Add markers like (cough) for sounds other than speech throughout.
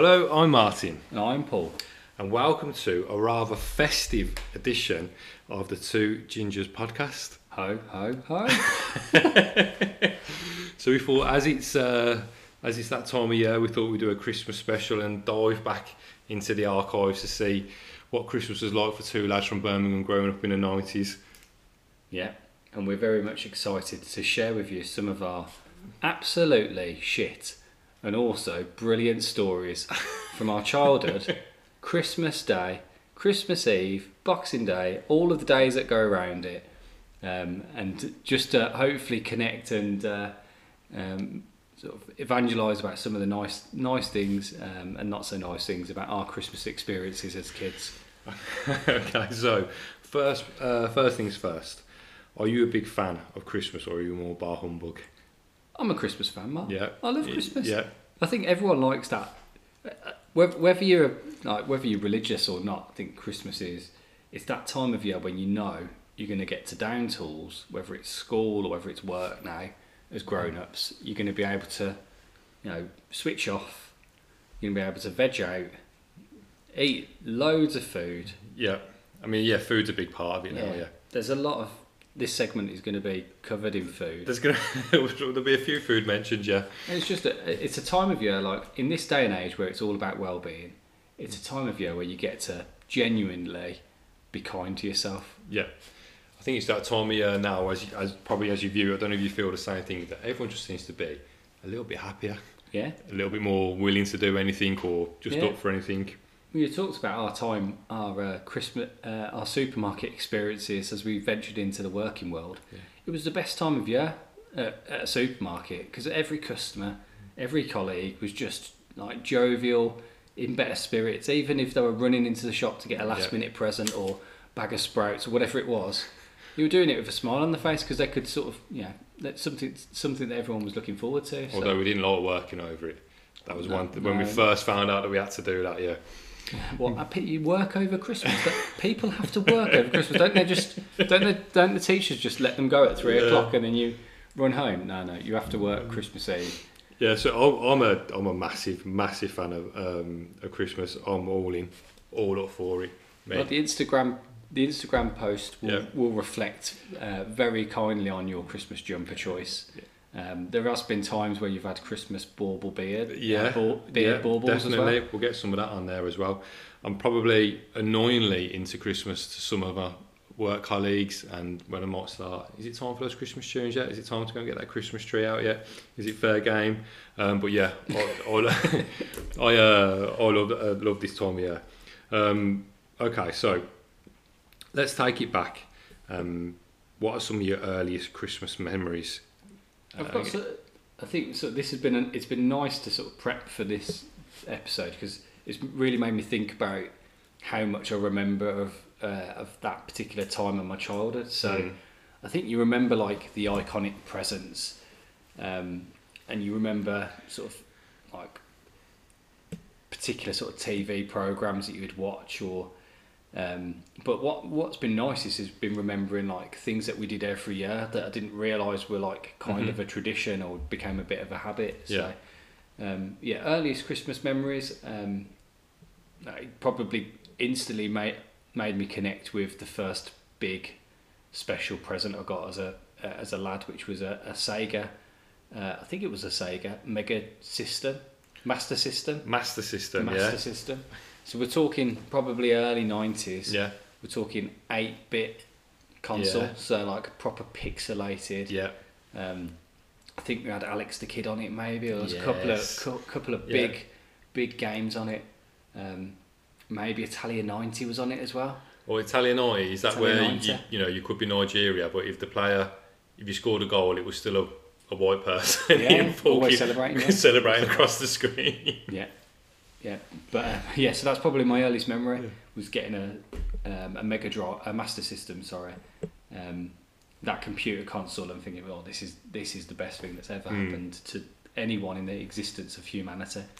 Hello, I'm Martin, And I'm Paul. and welcome to a rather festive edition of the Two Gingers podcast. Ho, ho, ho. (laughs) So we thought, as it's uh, as it's that time of year, we thought we'd do a Christmas special and dive back into the archives to see what Christmas was like for two lads from Birmingham growing up in the nineties. yeah. And we're very much excited to share with you some of our absolutely shit and also brilliant stories from our childhood, (laughs) Christmas Day, Christmas Eve, Boxing Day, all of the days that go around it. Um, and just to hopefully connect and uh, um, sort of evangelise about some of the nice nice things um, and not so nice things about our Christmas experiences as kids. (laughs) okay, so first uh, first things first. Are you a big fan of Christmas or are you more bar humbug? I'm a Christmas fan, Mark. Yeah, I love Christmas. Yeah, I think everyone likes that. Whether, you're like whether you're religious or not, I think Christmas is it's that time of year when you know you're going to get to down tools, whether it's school or whether it's work now. As grown-ups, you're going to be able to, you know, switch off. You're going to be able to veg out, eat loads of food. yeah. I mean, yeah, food's a big part of it now. Yeah, There's a lot of this segment is going to be covered in food. there's gonna (laughs) there'll be a few food mentioned. Yeah, It's just a, it's a time of year like in this day and age where it's all about well-being. It's a time of year where you get to genuinely be kind to yourself. yeah. I think it's that time of year now, as, as probably as you view. it, I don't know if you feel the same thing that everyone just seems to be a little bit happier, Yeah. a little bit more willing to do anything or just Yeah. up for anything. We talked about our time, our uh, Christmas, uh, our supermarket experiences as we ventured into the working world. Yeah. It was the best time of year at, at a supermarket because every customer, every colleague was just like jovial, in better spirits. Even if they were running into the shop to get a last Yeah. minute present or bag of sprouts or whatever it was, you were doing it with a smile on the face because they could sort of, know, that's something something that everyone was looking forward to. So. Although we didn't like working over it. That was No, one th- when we first found out that we had to do that. Yeah, What I put you work over Christmas? People have to work over Christmas, don't they? Just don't they, don't the teachers just let them go at three Yeah. o'clock and then you run home? No, no, you have to work Christmas Eve. yeah. So I'm, I'm a I'm a massive massive fan of um, of Christmas. I'm all in, all up for it. But the Instagram the Instagram post will, Yeah. will reflect uh, very kindly on your Christmas jumper choice. Um, there has been times where you've had Christmas bauble beard, uh, Yeah, bau- beard yeah, baubles as definitely. well. We'll get some of that on there as well. I'm probably annoyingly into Christmas to some of our work colleagues, and when I might start, is it time for those Christmas tunes yet? Is it time to go and get that Christmas tree out yet? Is it fair game? Um, but yeah, I, I, (laughs) I, uh, I love, uh, love this time of year. Um, okay, so let's take it back. Um, what are some of your earliest Christmas memories? I've Uh, I think so. This has been. An, it's been nice to sort of prep for this episode because it's really made me think about how much I remember of uh, of that particular time of my childhood. So Mm. I think you remember like the iconic presents, um, and you remember sort of like particular sort of TV programs that you would watch or. Um, but what what's been nice is has been remembering like things that we did every year that I didn't realise were like kind Mhm. of a tradition or became a bit of a habit. Yeah. So, um, yeah, earliest Christmas memories. Um, probably instantly made made me connect with the first big special present I got as a uh, as a lad, which was a, a Sega. Uh, I think it was a Sega Mega System, Master System, Master System, Master System. So we're talking probably early nineties. yeah, We're talking eight bit console, Yeah. so like proper pixelated. yeah, Um, I think we had Alex the Kid on it, maybe. Or there was a couple of Yes. cou- couple of Yeah. big, big games on it. Um, maybe Italia ninety was on it as well. Or Italian 90 is that Italian where you, you know you could be Nigeria, but if the player, if you scored a goal, it was still a, a white person Yeah, (laughs) in full celebrating, yeah. (laughs) celebrating across the screen. Yeah, yeah. But uh, (laughs) yeah, so that's probably my earliest memory Yeah. was getting a um, a Mega Drive, a Master System. Sorry, um, that computer console and thinking, oh, this is this is the best thing that's ever Mm. happened to anyone in the existence of humanity. (laughs)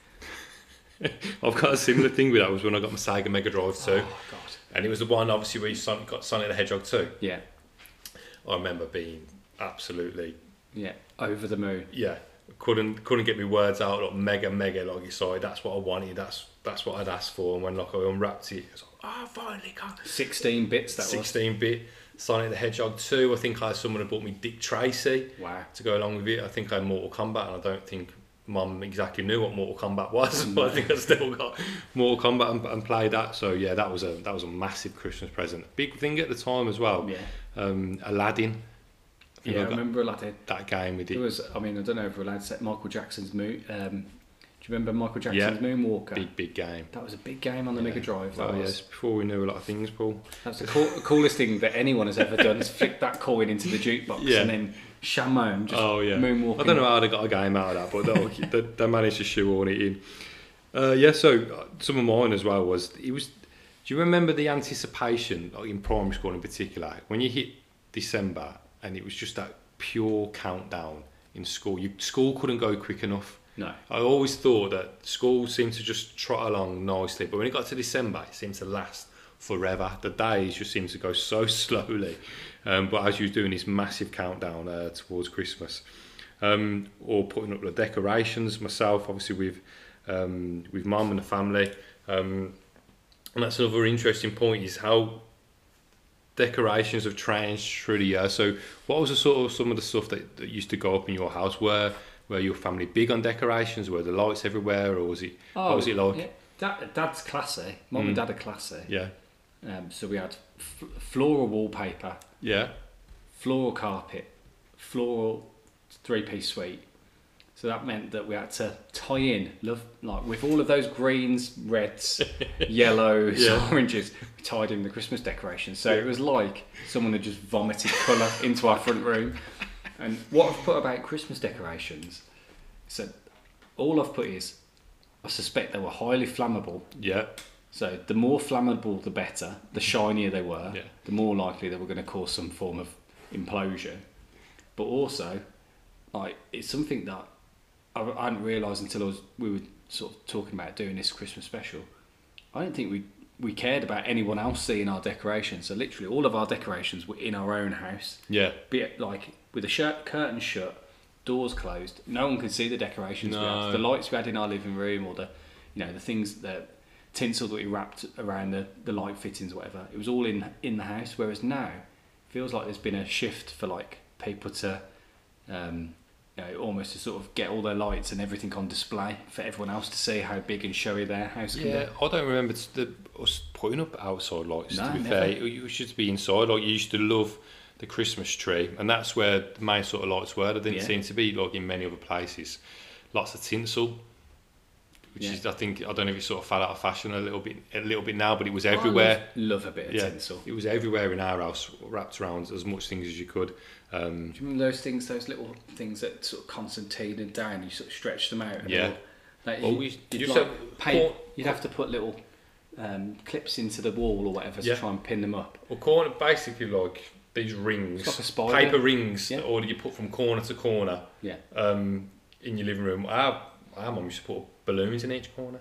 I've got a similar thing with that. Was when I got my Sega Mega Drive too, Oh God. and it was the one obviously where you got Sonic the Hedgehog 2. Yeah, I remember being absolutely yeah. Over the moon. yeah. Couldn't couldn't get my words out. Like mega mega like excited. That's what I wanted. That's that's what I'd asked for. And when like I unwrapped it, I was like, oh, finally got 16 bits that was. 16 bit Sonic the Hedgehog 2. I think I had someone had bought me Dick Tracy Wow. to go along with it. I think I had Mortal Kombat, and I don't think Mum exactly knew what Mortal Kombat was, (laughs) but I think I still got Mortal Kombat and, and played that. So yeah, that was a that was a massive Christmas present. Big thing at the time as well. Yeah. Um, Aladdin. Yeah, I remember Aladdin. that game with It it. was, I mean, I don't know if we're allowed to say Michael Jackson's moon. Um, do you remember Michael Jackson's Moonwalker? Big big game. That was a big game on the Yeah. Mega Drive. That Oh was. yes, before we knew a lot of things, Paul. That's the cool, coolest thing that anyone has ever done is flick that coin into the jukebox Yeah. and then Shamoan just oh yeah. moonwalking. I don't know how they got a game out of that, but they, they, they managed to shoehorn it in. Uh, yeah, so uh, some of mine as well was it was. Do you remember the anticipation, like in primary school in particular, when you hit December and it was just that pure countdown in school? You school couldn't go quick enough. No. I always thought that school seemed to just trot along nicely, but when it got to December, it seemed to last forever. The days just seemed to go so (laughs) slowly. Um, but as you was doing this massive countdown uh, towards Christmas, um, or putting up the decorations myself, obviously with um, with mum and the family, um, and that's another interesting point is how decorations have changed through the year. So, what was the sort of some of the stuff that, that used to go up in your house? Were were your family big on decorations? Were the lights everywhere, or was it what was it like? Oh, Yeah. Dad, dad's classy. Mum and Mm. dad are classy. Yeah, Um, so we had f- floral wallpaper, yeah, floral carpet, floral three-piece suite. So that meant that we had to tie in, love, like with all of those greens, reds, (laughs) yellows, Yeah. oranges. We tied in the Christmas decorations. So it was like someone had just vomited colour (laughs) into our front room. And what I've put about Christmas decorations, so all I've put is, I suspect they were highly flammable. yeah, So the more flammable, the better. The shinier they were, Yeah. the more likely they were going to cause some form of implosion. But also, like it's something that I, I hadn't realised until I was we were sort of talking about doing this Christmas special. I don't think we we cared about anyone else seeing our decorations. So literally, all of our decorations were in our own house. yeah. Be it like with the shirt curtains shut, doors closed. No one could see the decorations we No. had. The lights we had in our living room, or the, you know, the things that tinsel that we wrapped around the, the light fittings, whatever. It was all in in the house. Whereas now, it feels like there's been a shift for like people to, um, you know, almost to sort of get all their lights and everything on display for everyone else to see how big and showy their house can Yeah, be. I don't remember the, us putting up outside lights. No, to be never. fair, you should be inside. Like you used to love the Christmas tree, and that's where the main sort of lights were. There didn't Yeah. seem to be like in many other places. Lots of tinsel, which Yeah. is I think I don't know if it sort of fell out of fashion a little bit, a little bit now, but it was everywhere. Love, love a bit of Yeah, tinsel. it was everywhere in our house, wrapped around as much things as you could. Um, Do you remember those things, those little things that sort of Constantine and down, you sort of stretch them out? And Yeah. Like Well, you, we- you'd, you like said- paint, you'd have to put little um, clips into the wall or whatever Yeah. to try and pin them up. Well, corner basically like these rings, like paper rings, Yeah. or you put from corner to corner Yeah. um, in your living room. Our, our mum used to put balloons in each corner.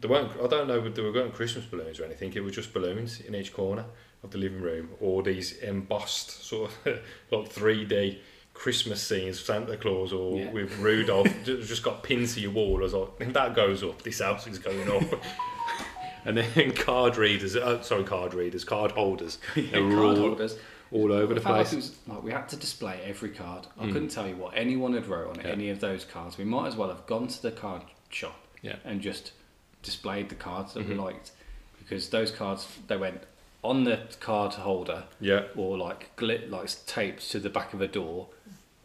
They weren't. I don't know if they were going Christmas balloons or anything. It was just balloons in each corner of the living room, or these embossed sort of like three D Christmas scenes, Santa Claus or Yeah. with Rudolph. (laughs) just got pins to your wall. I was like, if that goes up, this house is going up. (laughs) and then card readers, uh, sorry, card readers, card holders. (laughs) Were Card all, holders. all over the like place. was like we had to display every card. I Mm. couldn't tell you what anyone had wrote on Yeah. any of those cards. We might as well have gone to the card shop Yeah. and just displayed the cards that Mhm. we liked because those cards they went on the card holder Yeah. or like glit like taped to the back of a door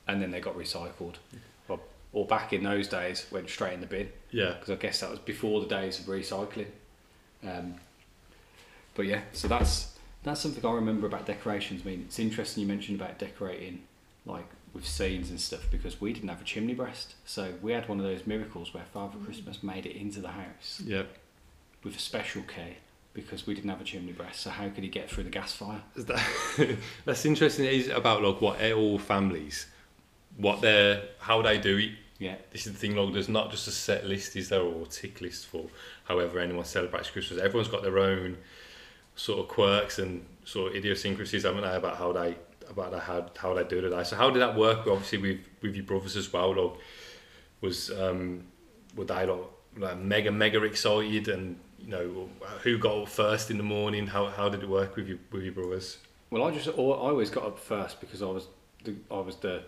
and then they got recycled. Or, or back in those days went straight in the bin. Yeah. because I guess that was before the days of recycling. Um, but yeah so that's that's something I remember about decorations. I mean it's interesting you mentioned about decorating like with scenes and stuff because we didn't have a chimney breast. So we had one of those miracles where Father Christmas made it into the house Yeah. with a special key because we didn't have a chimney breast so how could he get through the gas fire that- (laughs) That's interesting. It is about like what all families, what they're, how they do it. yeah This is the thing. Like, there's not just a set list, is there, or a tick list for however anyone celebrates Christmas. Everyone's got their own sort of quirks and sort of idiosyncrasies, haven't they, about how they about how how they do today. So how did that work? Obviously with with your brothers as well. Like, was um, were they like, like mega mega excited and you know who got up first in the morning? How how did it work with your with your brothers? Well, I just I always got up first because I was the I was the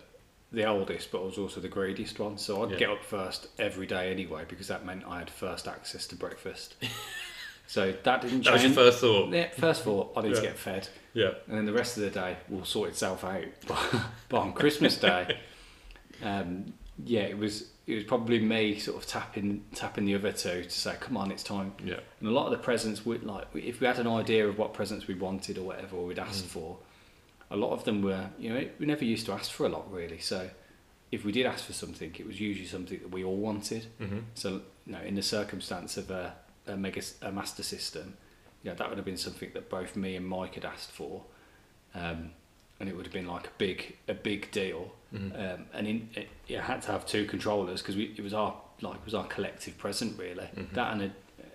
the oldest, but I was also the greediest one. So I'd Yeah. get up first every day anyway because that meant I had first access to breakfast. (laughs) so that didn't change. That was your first thought. Yeah, first all, I need to get fed, Yeah. and then the rest of the day will sort itself out. But, (laughs) but on Christmas Day, (laughs) um, yeah, it was it was probably me sort of tapping tapping the other two to say, "Come on, it's time." Yeah. And a lot of the presents would like if we had an idea of what presents we wanted or whatever or we'd asked for, a lot of them were you know we never used to ask for a lot really. So if we did ask for something, it was usually something that we all wanted. Mm-hmm. So you know in the circumstance of a a mega a master system, you know that would have been something that both me and Mike had asked for, um, and it would have been like a big a big deal. Mm-hmm. Um, and in, it, it had to have two controllers because it was our like it was our collective present really. Mhm. That and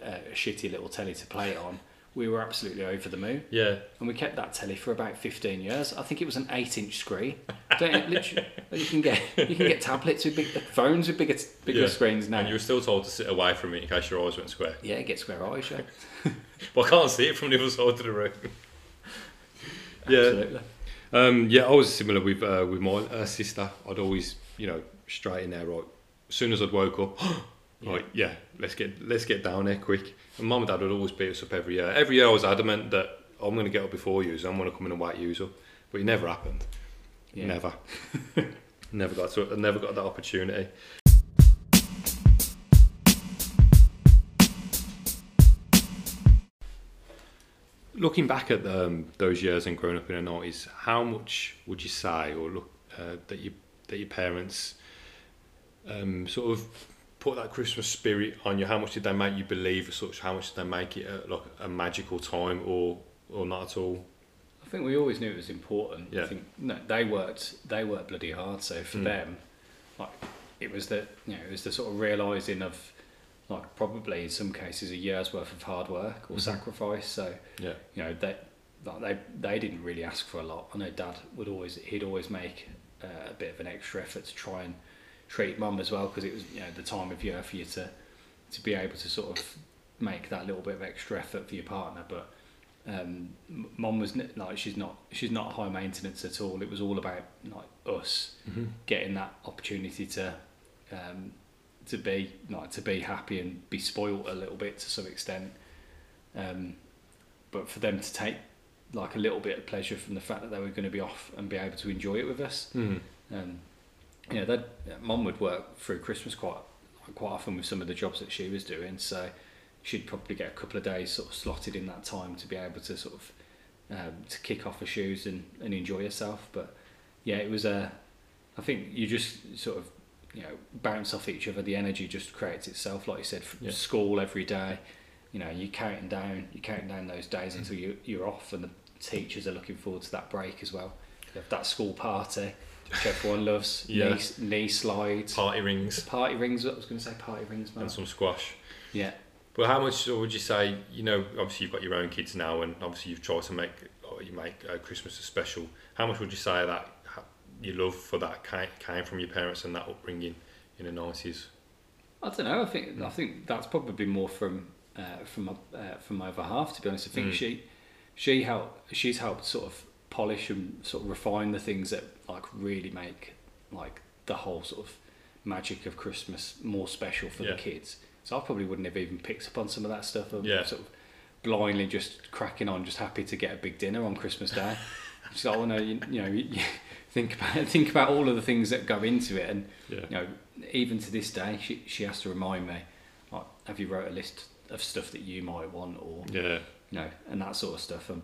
a, a shitty little telly to play it on. We were absolutely over the moon, Yeah. and we kept that telly for about fifteen years. I think it was an eight-inch screen. Don't it? Literally, (laughs) you can get you can get tablets with big phones with bigger bigger Yeah. screens now. And you were still told to sit away from it in case your eyes went square. Yeah, get square eyes. Yeah, (laughs) But I can't see it from the other side of the room. (laughs) Yeah. absolutely. Um, yeah, I was similar with uh, with my uh, sister. I'd always, you know, straight in there. Right, as soon as I'd woke up, (gasps) right, yeah, let's get let's get down there quick. And mum and dad would always beat us up every year. Every year I was adamant that I'm going to get up before you, so I'm going to come in and wake you up. But it never happened. Yeah. Never, (laughs) never got to. I never got that opportunity. Looking back at um, those years and growing up in the nineties, how much would you say, or look uh, that you that your parents um, sort of put that Christmas spirit on you? How much did they make you believe? Such how much did they make it a, like a magical time, or or not at all? I think we always knew it was important. Yeah. I think no, they worked they worked bloody hard. So for Mm. them, like it was the you know it was the sort of realizing of like probably in some cases a year's worth of hard work or Mhm. sacrifice. So Yeah, you know they like they they didn't really ask for a lot. I know Dad would always he'd always make uh, a bit of an extra effort to try and treat Mum as well because it was you know the time of year for you to to be able to sort of make that little bit of extra effort for your partner. But um, m- Mum was like she's not she's not high maintenance at all. It was all about like us mm-hmm. getting that opportunity to um, to be like to be happy and be spoilt a little bit to some extent. Um, but for them to take like a little bit of pleasure from the fact that they were going to be off and be able to enjoy it with us. mm Um, you know, that mum would work through Christmas quite quite often with some of the jobs that she was doing, so she'd probably get a couple of days sort of slotted in that time to be able to sort of um, to kick off her shoes and, and enjoy herself. But yeah, it was a. I think you just sort of you know bounce off each other. The energy just creates itself, like you said. From Yeah. school every day, you know, you're counting down, you're counting down those days Mm. until you you're off, and the teachers are looking forward to that break as well. That school party, which everyone loves. (laughs) Yeah. Knee, knee slides. party rings Party rings. I was going to say party rings, man. and some squash. Yeah. But how much would you say? You know, obviously you've got your own kids now, and obviously you've tried to make or you make uh, Christmas a special. How much would you say that ha- your love for that came, came from your parents and that upbringing in the nineties? I don't know. I think I think that's probably more from uh, from my uh, from my other half. To be honest, I think Mm. she she helped she's helped sort of polish and sort of refine the things that like really make like the whole sort of magic of Christmas more special for Yeah. the kids. So I probably wouldn't have even picked up on some of that stuff. I'm Yeah. sort of blindly just cracking on, just happy to get a big dinner on Christmas Day. (laughs) She's like, oh no, you, you know, you, think about (laughs) think about all of the things that go into it, and Yeah. you know, even to this day, she she has to remind me, like, have you wrote a list of stuff that you might want, or Yeah. you know, and that sort of stuff. I'm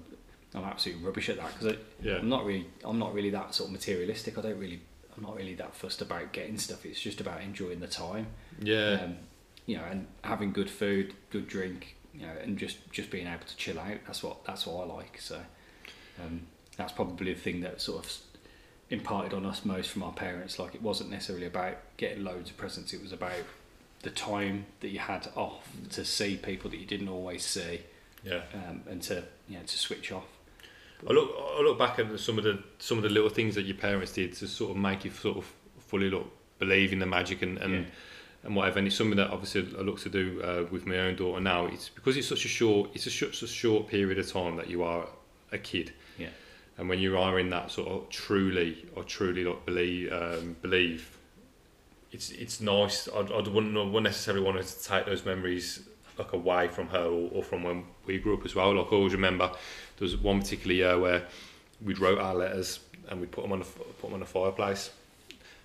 I'm absolutely rubbish at that because Yeah. I'm not really I'm not really that sort of materialistic. I don't really I'm not really that fussed about getting stuff. It's just about enjoying the time, Yeah. um, you know, and having good food, good drink, you know, and just just being able to chill out. That's what that's what I like. So um, that's probably the thing that sort of imparted on us most from our parents. Like it wasn't necessarily about getting loads of presents. It was about the time that you had off to see people that you didn't always see, yeah. um, and to you know to switch off. I look I look back at some of the some of the little things that your parents did to sort of make you sort of fully look believe in the magic and and, Yeah. and whatever. And it's something that obviously I look to do uh, with my own daughter now. It's because it's such a short it's a such a short period of time that you are a kid. Yeah. And when you are in that sort of truly or truly like believe um, believe, it's it's nice. I I wouldn't wouldn't necessarily want to take those memories like away from her or, or from when we grew up as well. Like I always remember there was one particular year where we'd wrote our letters and we put them on the put them on the fireplace.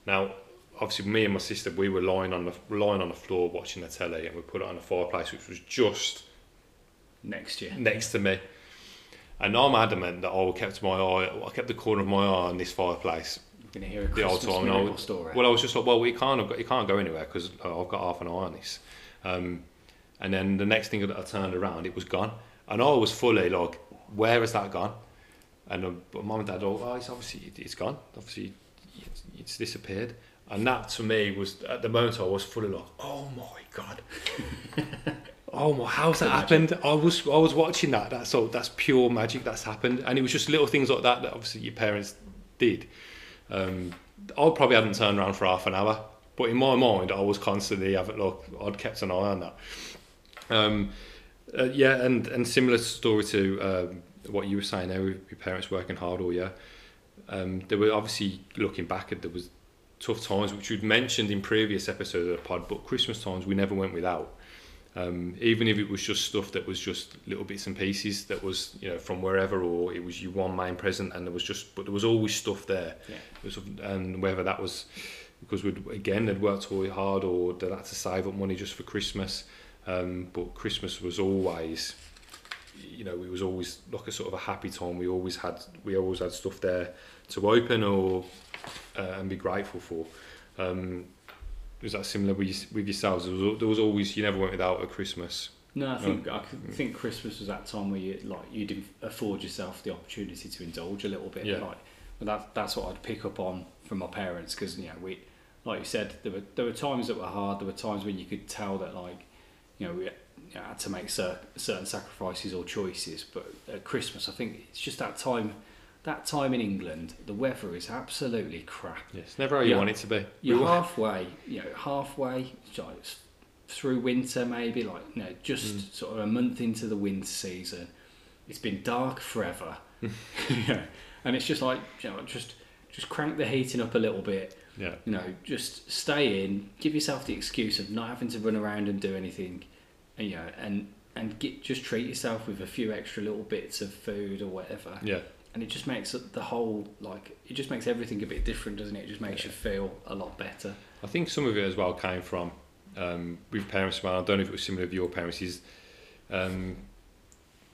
Now, obviously, me and my sister we were lying on the lying on the floor watching the telly, and we put it on the fireplace, which was just Next year. next to me. And I'm adamant that I kept my eye, I kept the corner of my eye on this fireplace You're going to hear a the old time. I was- story. Well, I was just like, well, you can't, have got, you can't go anywhere because I've got half an eye on this. Um, and then the next thing that I turned around, it was gone, and I was fully like, where has that gone? And but mum and dad, all, oh, it's obviously it's gone. Obviously, it's, it's disappeared. And that to me was at the moment I was fully like, oh my god. (laughs) Oh my! How's that happened? I was I was watching that. That's all. That's pure magic. That's happened, and it was just little things like that that obviously your parents did. Um, I probably hadn't turned around for half an hour, but in my mind, I was constantly having like I'd kept an eye on that. Um, uh, yeah, and and similar story to um, what you were saying there with your parents working hard all year. Um, there were obviously looking back at there was tough times which we'd mentioned in previous episodes of the pod, but Christmas times we never went without. Um, even if it was just stuff that was just little bits and pieces that was you know from wherever or it was your one main present and there was just but there was always stuff there Yeah. Was, and whether that was because we'd again they'd worked really hard or they'd had to save up money just for Christmas um, but Christmas was always you know it was always like a sort of a happy time we always had we always had stuff there to open or uh, and be grateful for um, was that similar with, with yourselves there was, there was always you never went without a Christmas No, I think I think Christmas was that time where you like you did afford yourself the opportunity to indulge a little bit. Yeah. Like, but that that's what I'd pick up on from my parents because you know we, like you said, there were there were times that were hard. There were times when you could tell that like, you know, we you know, had to make cer- certain sacrifices or choices. But at Christmas, I think it's just that time. That time in England, the weather is absolutely crap. yes never how you want it to be You're halfway, you know, halfway through winter, maybe like you know, just Mm. sort of a month into the winter season. It's been dark forever, (laughs) yeah, and it's just like you know, just just crank the heating up a little bit. yeah You know, just stay in, give yourself the excuse of not having to run around and do anything, and you know, and and get just treat yourself with a few extra little bits of food or whatever yeah and it just makes the whole like it just makes everything a bit different doesn't it it just makes you feel a lot better I think some of it as well came from um, with parents. Well, I don't know if it was similar with your parents. Is um,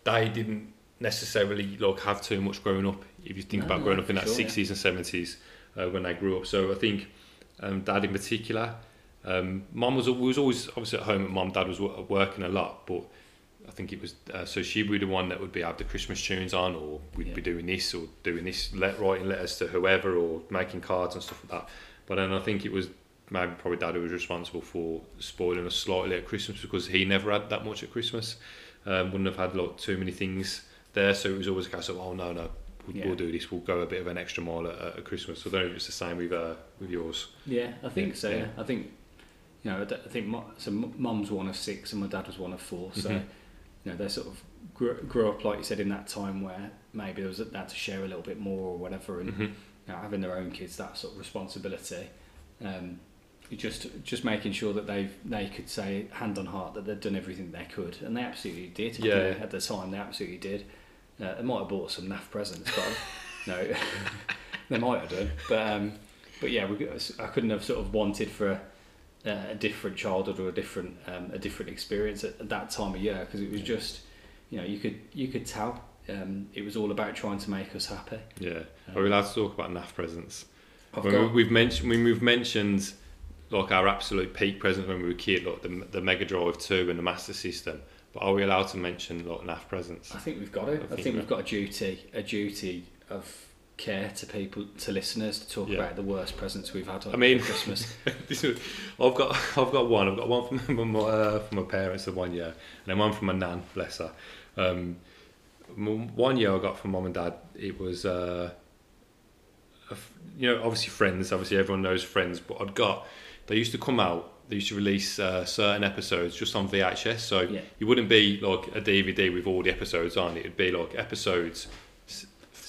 they didn't necessarily like have too much growing up. If you think No, about growing up in that sure, yeah. sixties and seventies uh, when they grew up, so I think um, dad in particular. Um, mum was was always obviously at home. And mum, dad was working a lot, but I think it was uh, so she'd be the one that would be have the Christmas tunes on, or we'd Yeah. be doing this or doing this, let, writing letters to whoever, or making cards and stuff like that. But then I think it was maybe probably dad who was responsible for spoiling us slightly at Christmas because he never had that much at Christmas. Um, wouldn't have had like too many things there, so it was always a case of oh no no. We'll, Yeah. we'll do this. We'll go a bit of an extra mile at, at Christmas. So I don't know if it's the same with uh, with yours. yeah i think Yeah, so yeah. i think you know I think my, so mum's one of six and my dad was one of four so Mhm. You know they sort of grew, grew up like you said in that time where maybe there was a, they had to share a little bit more or whatever and Mhm. you know, having their own kids that sort of responsibility um, you just just making sure that they they could say hand on heart that they'd done everything they could and they absolutely did Yeah. at the time they absolutely did uh, they might have bought some naff presents but no (laughs) they might have done but um, but yeah we, I couldn't have sort of wanted for a, uh, a different childhood or a different um, a different experience at, at that time of year because it was Yeah. just you know you could you could tell um, it was all about trying to make us happy Yeah. Um, Are we allowed to talk about NAF presents? I've When got- we, we've mentioned when we've mentioned like our absolute peak present when we were kid, like the the Mega Drive Two and the Master System. But are we allowed to mention like NAF presents? I think we've got it. I, think think, we've got a duty, a duty of care to people, to listeners, to talk Yeah. about the worst presents we've had on I mean- Christmas. (laughs) Is- I've got I've got one. I've got one from (laughs) my uh, from my parents of one year, and then one from my nan. Bless her. Um, one year I got from mum and dad. It was, uh, a you know, obviously Friends. Obviously everyone knows Friends, but I'd got. They used to come out. They used to release uh, certain episodes just on VHS. So Yeah. it wouldn't be like a DVD with all the episodes on. it. It'd be like episodes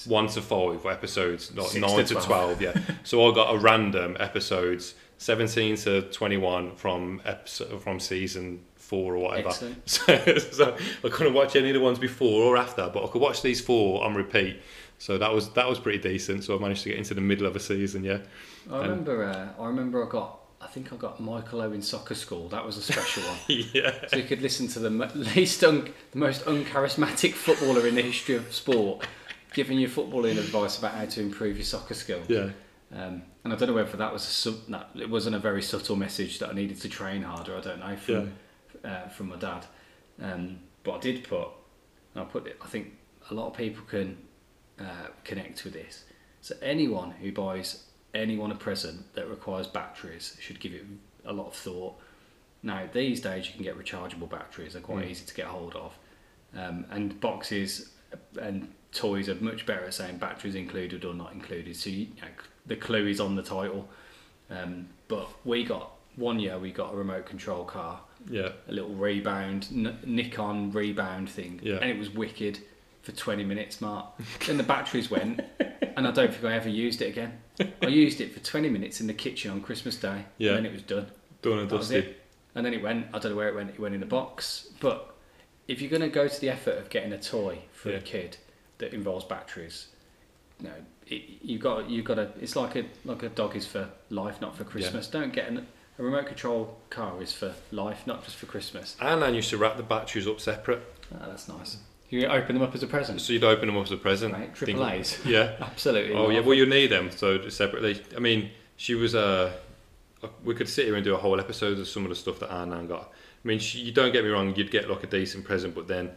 one to five, episodes not Six nine to to 12. Yeah. so I got a random episodes seventeen to twenty one from episode from season four or whatever. Excellent. (laughs) So, so I couldn't watch any of the ones before or after, but I could watch these four on repeat. So that was that was pretty decent. So I managed to get into the middle of a season. Yeah. I remember. Uh, I remember. I got. I think I got Michael Owen Soccer School. That was a special one. (laughs) yeah. So you could listen to the (laughs) least un- the most uncharismatic footballer in the history of sport, giving you footballing advice about how to improve your soccer skill. Yeah. Um, and I don't know whether that was a sub- no, it wasn't a very subtle message that I needed to train harder. I don't know from uh, from my dad, um, but I did put. and I put it. I think a lot of people can uh, connect with this. So anyone who buys anyone a present that requires batteries should give it a lot of thought. Now these days you can get rechargeable batteries; they're quite Mm. easy to get hold of, um, and boxes and toys are much better at saying batteries included or not included. So you, you know, the clue is on the title. Um, but we got one year we got a remote control car, Yeah. a little rebound N- Nikko rebound thing, Yeah. and it was wicked for 20 minutes, Mark. then the batteries went, and I don't think I ever used it again. I used it for 20 minutes in the kitchen on Christmas Day, Yeah. and then it was done. Done and dusted. And then it went. I don't know where it went. It went in the box. But if you're going to go to the effort of getting a toy for Yeah. a kid that involves batteries, no, it, you've got you've got to. It's like a like a dog is for life, not for Christmas. Don't get an, a remote control car is for life, not just for Christmas. And I used to wrap the batteries up separate, Ah, that's nice. You open them up as a present. so you'd open them up as a present. Right, Think- triple A's. (laughs) Yeah. (laughs) Absolutely. Oh yeah, well you need them so separately. I mean, she was uh, we could sit here and do a whole episode of some of the stuff that Anne got. I mean, she, you don't get me wrong, you'd get like a decent present, but then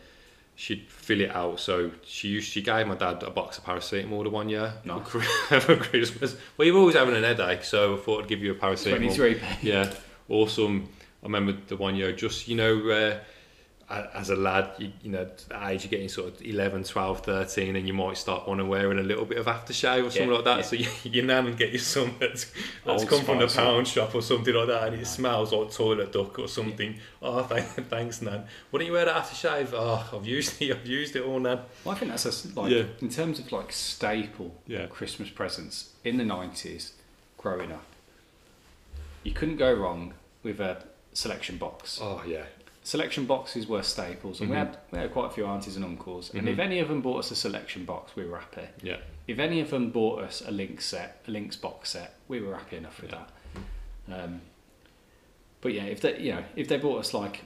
she'd fill it out. So she used, she gave my dad a box of paracetamol the one year Nice. for, (laughs) Christmas. Well, you're always having an headache, so I thought I'd give you a paracetamol. 23 Yeah, awesome. I remember the one year, just you know, uh, as a lad, you, you know, the age you're getting sort of 11, 12, 13, and you might start wanting to wearing a little bit of aftershave or something Yeah, like that. yeah. So you, your nan would get you some that's, that's come from the Spice, yeah. pound shop or something like that, and it smells like toilet duck or something. Oh, thank, thanks, nan. Why don't you wear that aftershave? Oh, I've used it. (laughs) I've used it all, nan. Well, I think that's a, like Yeah. in terms of like staple Yeah. Christmas presents in the nineties, growing up. You couldn't go wrong with a selection box. Oh yeah, Selection boxes were staples, and we Mhm. had we had quite a few aunties and uncles. And Mhm. if any of them bought us a selection box, we were happy. yeah, If any of them bought us a Lynx set, a Lynx box set, we were happy enough with Yeah. that. Um, but yeah, if they you know if they bought us like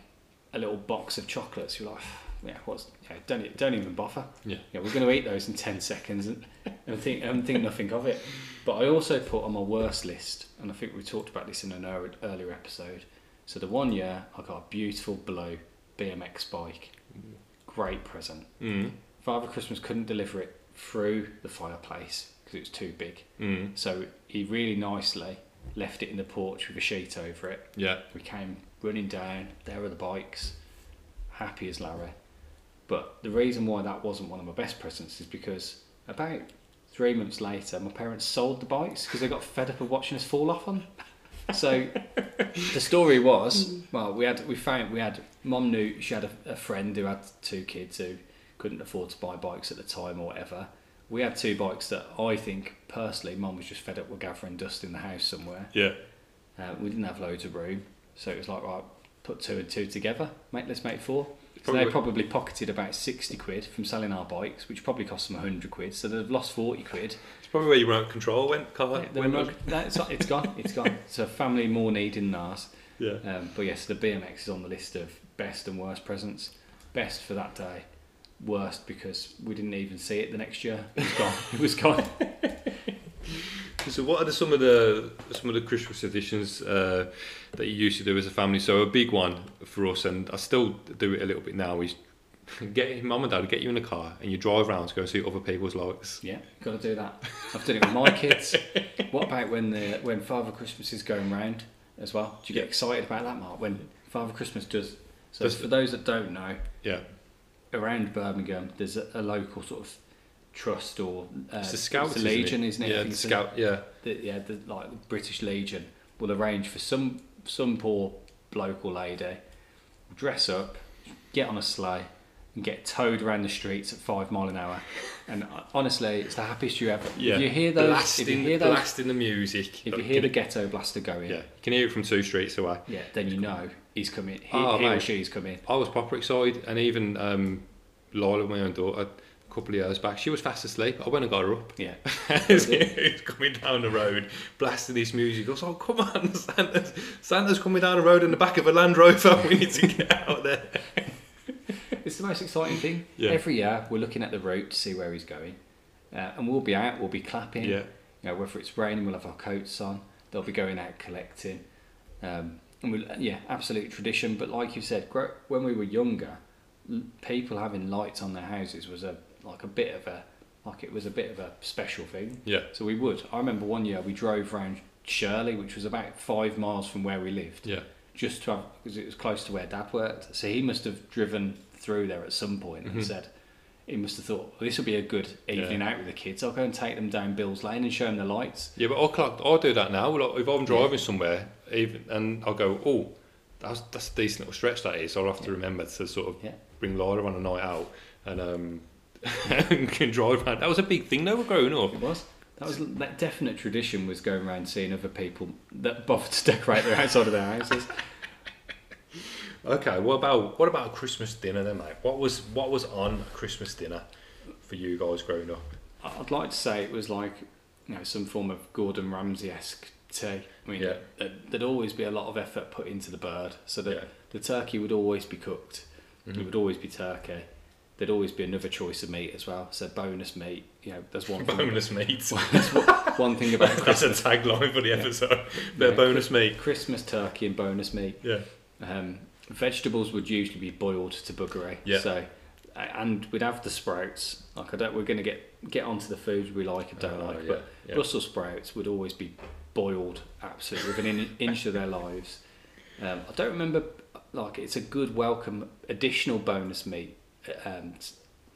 a little box of chocolates, you're like, yeah, what's yeah, don't don't even bother. yeah. Yeah, we're going to eat those in 10 seconds and, and think and think nothing of it. But I also put on my worst list, and I think we talked about this in an earlier episode. So the one year I got a beautiful blue BMX bike, great present. Mm, Father Christmas couldn't deliver it through the fireplace because it was too big. mm, So he really nicely left it in the porch with a sheet over it. yeah, We came running down, there are the bikes, happy as Larry. But the reason why that wasn't one of my best presents is because about three months later, my parents sold the bikes because they got fed up of watching us fall off them. (laughs) So the story was, well, we had we found we had mom knew she had a, a friend who had two kids who couldn't afford to buy bikes at the time or whatever. We had two bikes that I think personally, mum was just fed up with gathering dust in the house somewhere. yeah. Uh, we didn't have loads of room, so it was like, right, put two and two together, mate, let's make four. So Probably- they probably pocketed about 60 quid from selling our bikes, which probably cost them 100 quid, so they've lost 40 quid. It's probably where your remote control went. Car, Yeah, went that- it's, it's gone, it's gone. (laughs) A family more needing than ours. yeah. Um, but yes, the BMX is on the list of best and worst presents. Best for that day, worst because we didn't even see it the next year. It was gone. it was gone. (laughs) So, what are the, some of the some of the Christmas traditions uh, that you used to do as a family? So, a big one for us, and I still do it a little bit now, is get mum and dad get you in a car and you drive around to go and see other people's lights. Yeah, got to do that. I've done it with my kids. What about when the when Father Christmas is going round as well? Do you get Yeah. excited about that, Mark? When Father Christmas does. So Does- for those that don't know, Yeah, around Birmingham, there's a, a local sort of trust or uh, It's the Scouts, the isn't it? Legion, isn't it? Yeah, the it's Scout. Yeah, the, yeah, the, like the British Legion will arrange for some some poor local lady, dress up, get on a sleigh, and get towed around the streets at five mile an hour. And uh, honestly, it's the happiest you ever. yeah. If you hear those, blasting, if you hear those, blasting the music. if you hear the ghetto blaster going, yeah, you can hear it from two streets away. Yeah, then you know he's coming. He, Oh, he or she's coming. I was proper excited, and even um, Lila, my own daughter, couple of years back, she was fast asleep. I went and got her up. Yeah, (laughs) He's coming down the road, blasting this music. I was like, "Come on, (laughs) Santa's, Santa's coming down the road in the back of a Land Rover. (laughs) We need to get out there." it's the most exciting thing. Yeah. Every year we're looking at the route to see where he's going, uh, and we'll be out. We'll be clapping. Yeah, you know, whether it's raining, we'll have our coats on. They'll be going out collecting. Um, and we'll, yeah, absolute tradition. But like you said, when we were younger, people having lights on their houses was a like a bit of a like it was a bit of a special thing. yeah, So we would. I remember one year we drove around Shirley, which was about five miles from where we lived, yeah. just to have because it was close to where Dad worked. So he must have driven through there at some point and Mhm. said. He must have thought well, this will be a good evening out with the kids. I'll go and take them down Bill's Lane and show them the lights. Yeah, but I I do that now. Like, if I'm driving somewhere, even and I'll go, "Oh, that's that's a decent little stretch that is." So I'll have to remember to sort of Yeah. bring Lila on a night out and um, and (laughs) can drive around. That was a big thing. They were growing up. It was. That was that definite tradition was going around seeing other people that bothered to decorate their outside of their houses. (laughs) Okay, what about what about a Christmas dinner then, mate? What was what was on a Christmas dinner for you guys growing up? I'd like to say it was like you know some form of Gordon Ramsay esque tea. I mean, Yeah. there- there'd always be a lot of effort put into the bird, so the Yeah. the turkey would always be cooked. It Mhm. would always be turkey. There'd always be another choice of meat as well. So bonus meat. You know, there's one (laughs) thing. Bonus meat. (laughs) That's one- thing about (laughs) That's a Christmas. tagline for the Yeah. episode. Yeah, of bonus meat. Christmas turkey and bonus meat. Yeah. Um, vegetables would usually be boiled to buggery. Yeah. So, and we'd have the sprouts. Like I don't, we're going to get get onto the foods we like and don't Oh, like, yeah, but yeah. Brussels sprouts would always be boiled absolutely within an inch of their lives. Um, I don't remember like it's a good welcome additional bonus meat, um,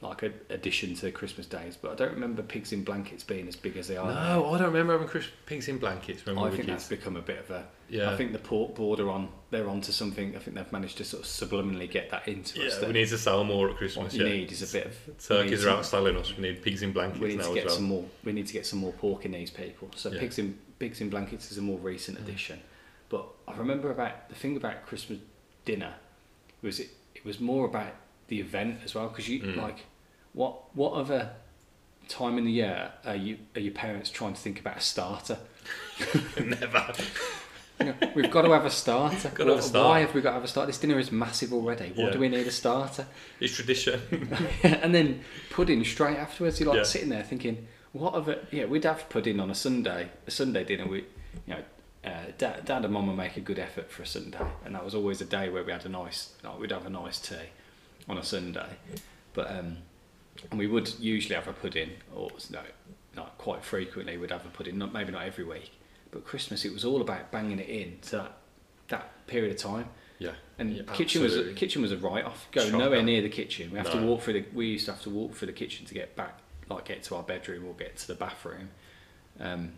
like an addition to Christmas days. But I don't remember pigs in blankets being as big as they are. now. No, I don't remember having Chris pigs in blankets when I were think that's become a bit of a. Yeah. I think the port border on they're onto something. I think they've managed to sort of subliminally get that into us. Yeah, that we need to sell more at Christmas. what you yeah. need is a bit of Turkeys are outselling us. We need pigs in blankets We need now to as get well. some more. We need to get some more pork in these people. So Yeah. pigs in pigs in blankets is a more recent Mm. addition. But I remember about the thing about Christmas dinner was it. It was more about the event as well because you Mm. like what what other time in the year are you are your parents trying to think about a starter? (laughs) Never. You know, we've got to have a starter. (laughs) Have a starter. Why have we got to have a starter? This dinner is massive already. Why Yeah. do we need a starter? It's tradition. (laughs) and then pudding straight afterwards. You're like Yeah. sitting there thinking, what of it? Yeah, we'd have pudding on a Sunday, a Sunday dinner. We, you know, uh, dad, dad and mum would make a good effort for a Sunday, and that was always a day where we had a nice, like, we'd have a nice tea on a Sunday. But um, and we would usually have a pudding, or no, not quite frequently. We'd have a pudding, not maybe not every week. But Christmas, it was all about banging it in to that that period of time. yeah. And Yeah, kitchen was a, absolutely. kitchen was a write off. Go Shocker. nowhere near the kitchen. We have to walk through the. We used to have to walk through the kitchen to get back, like get to our bedroom or get to the bathroom, um,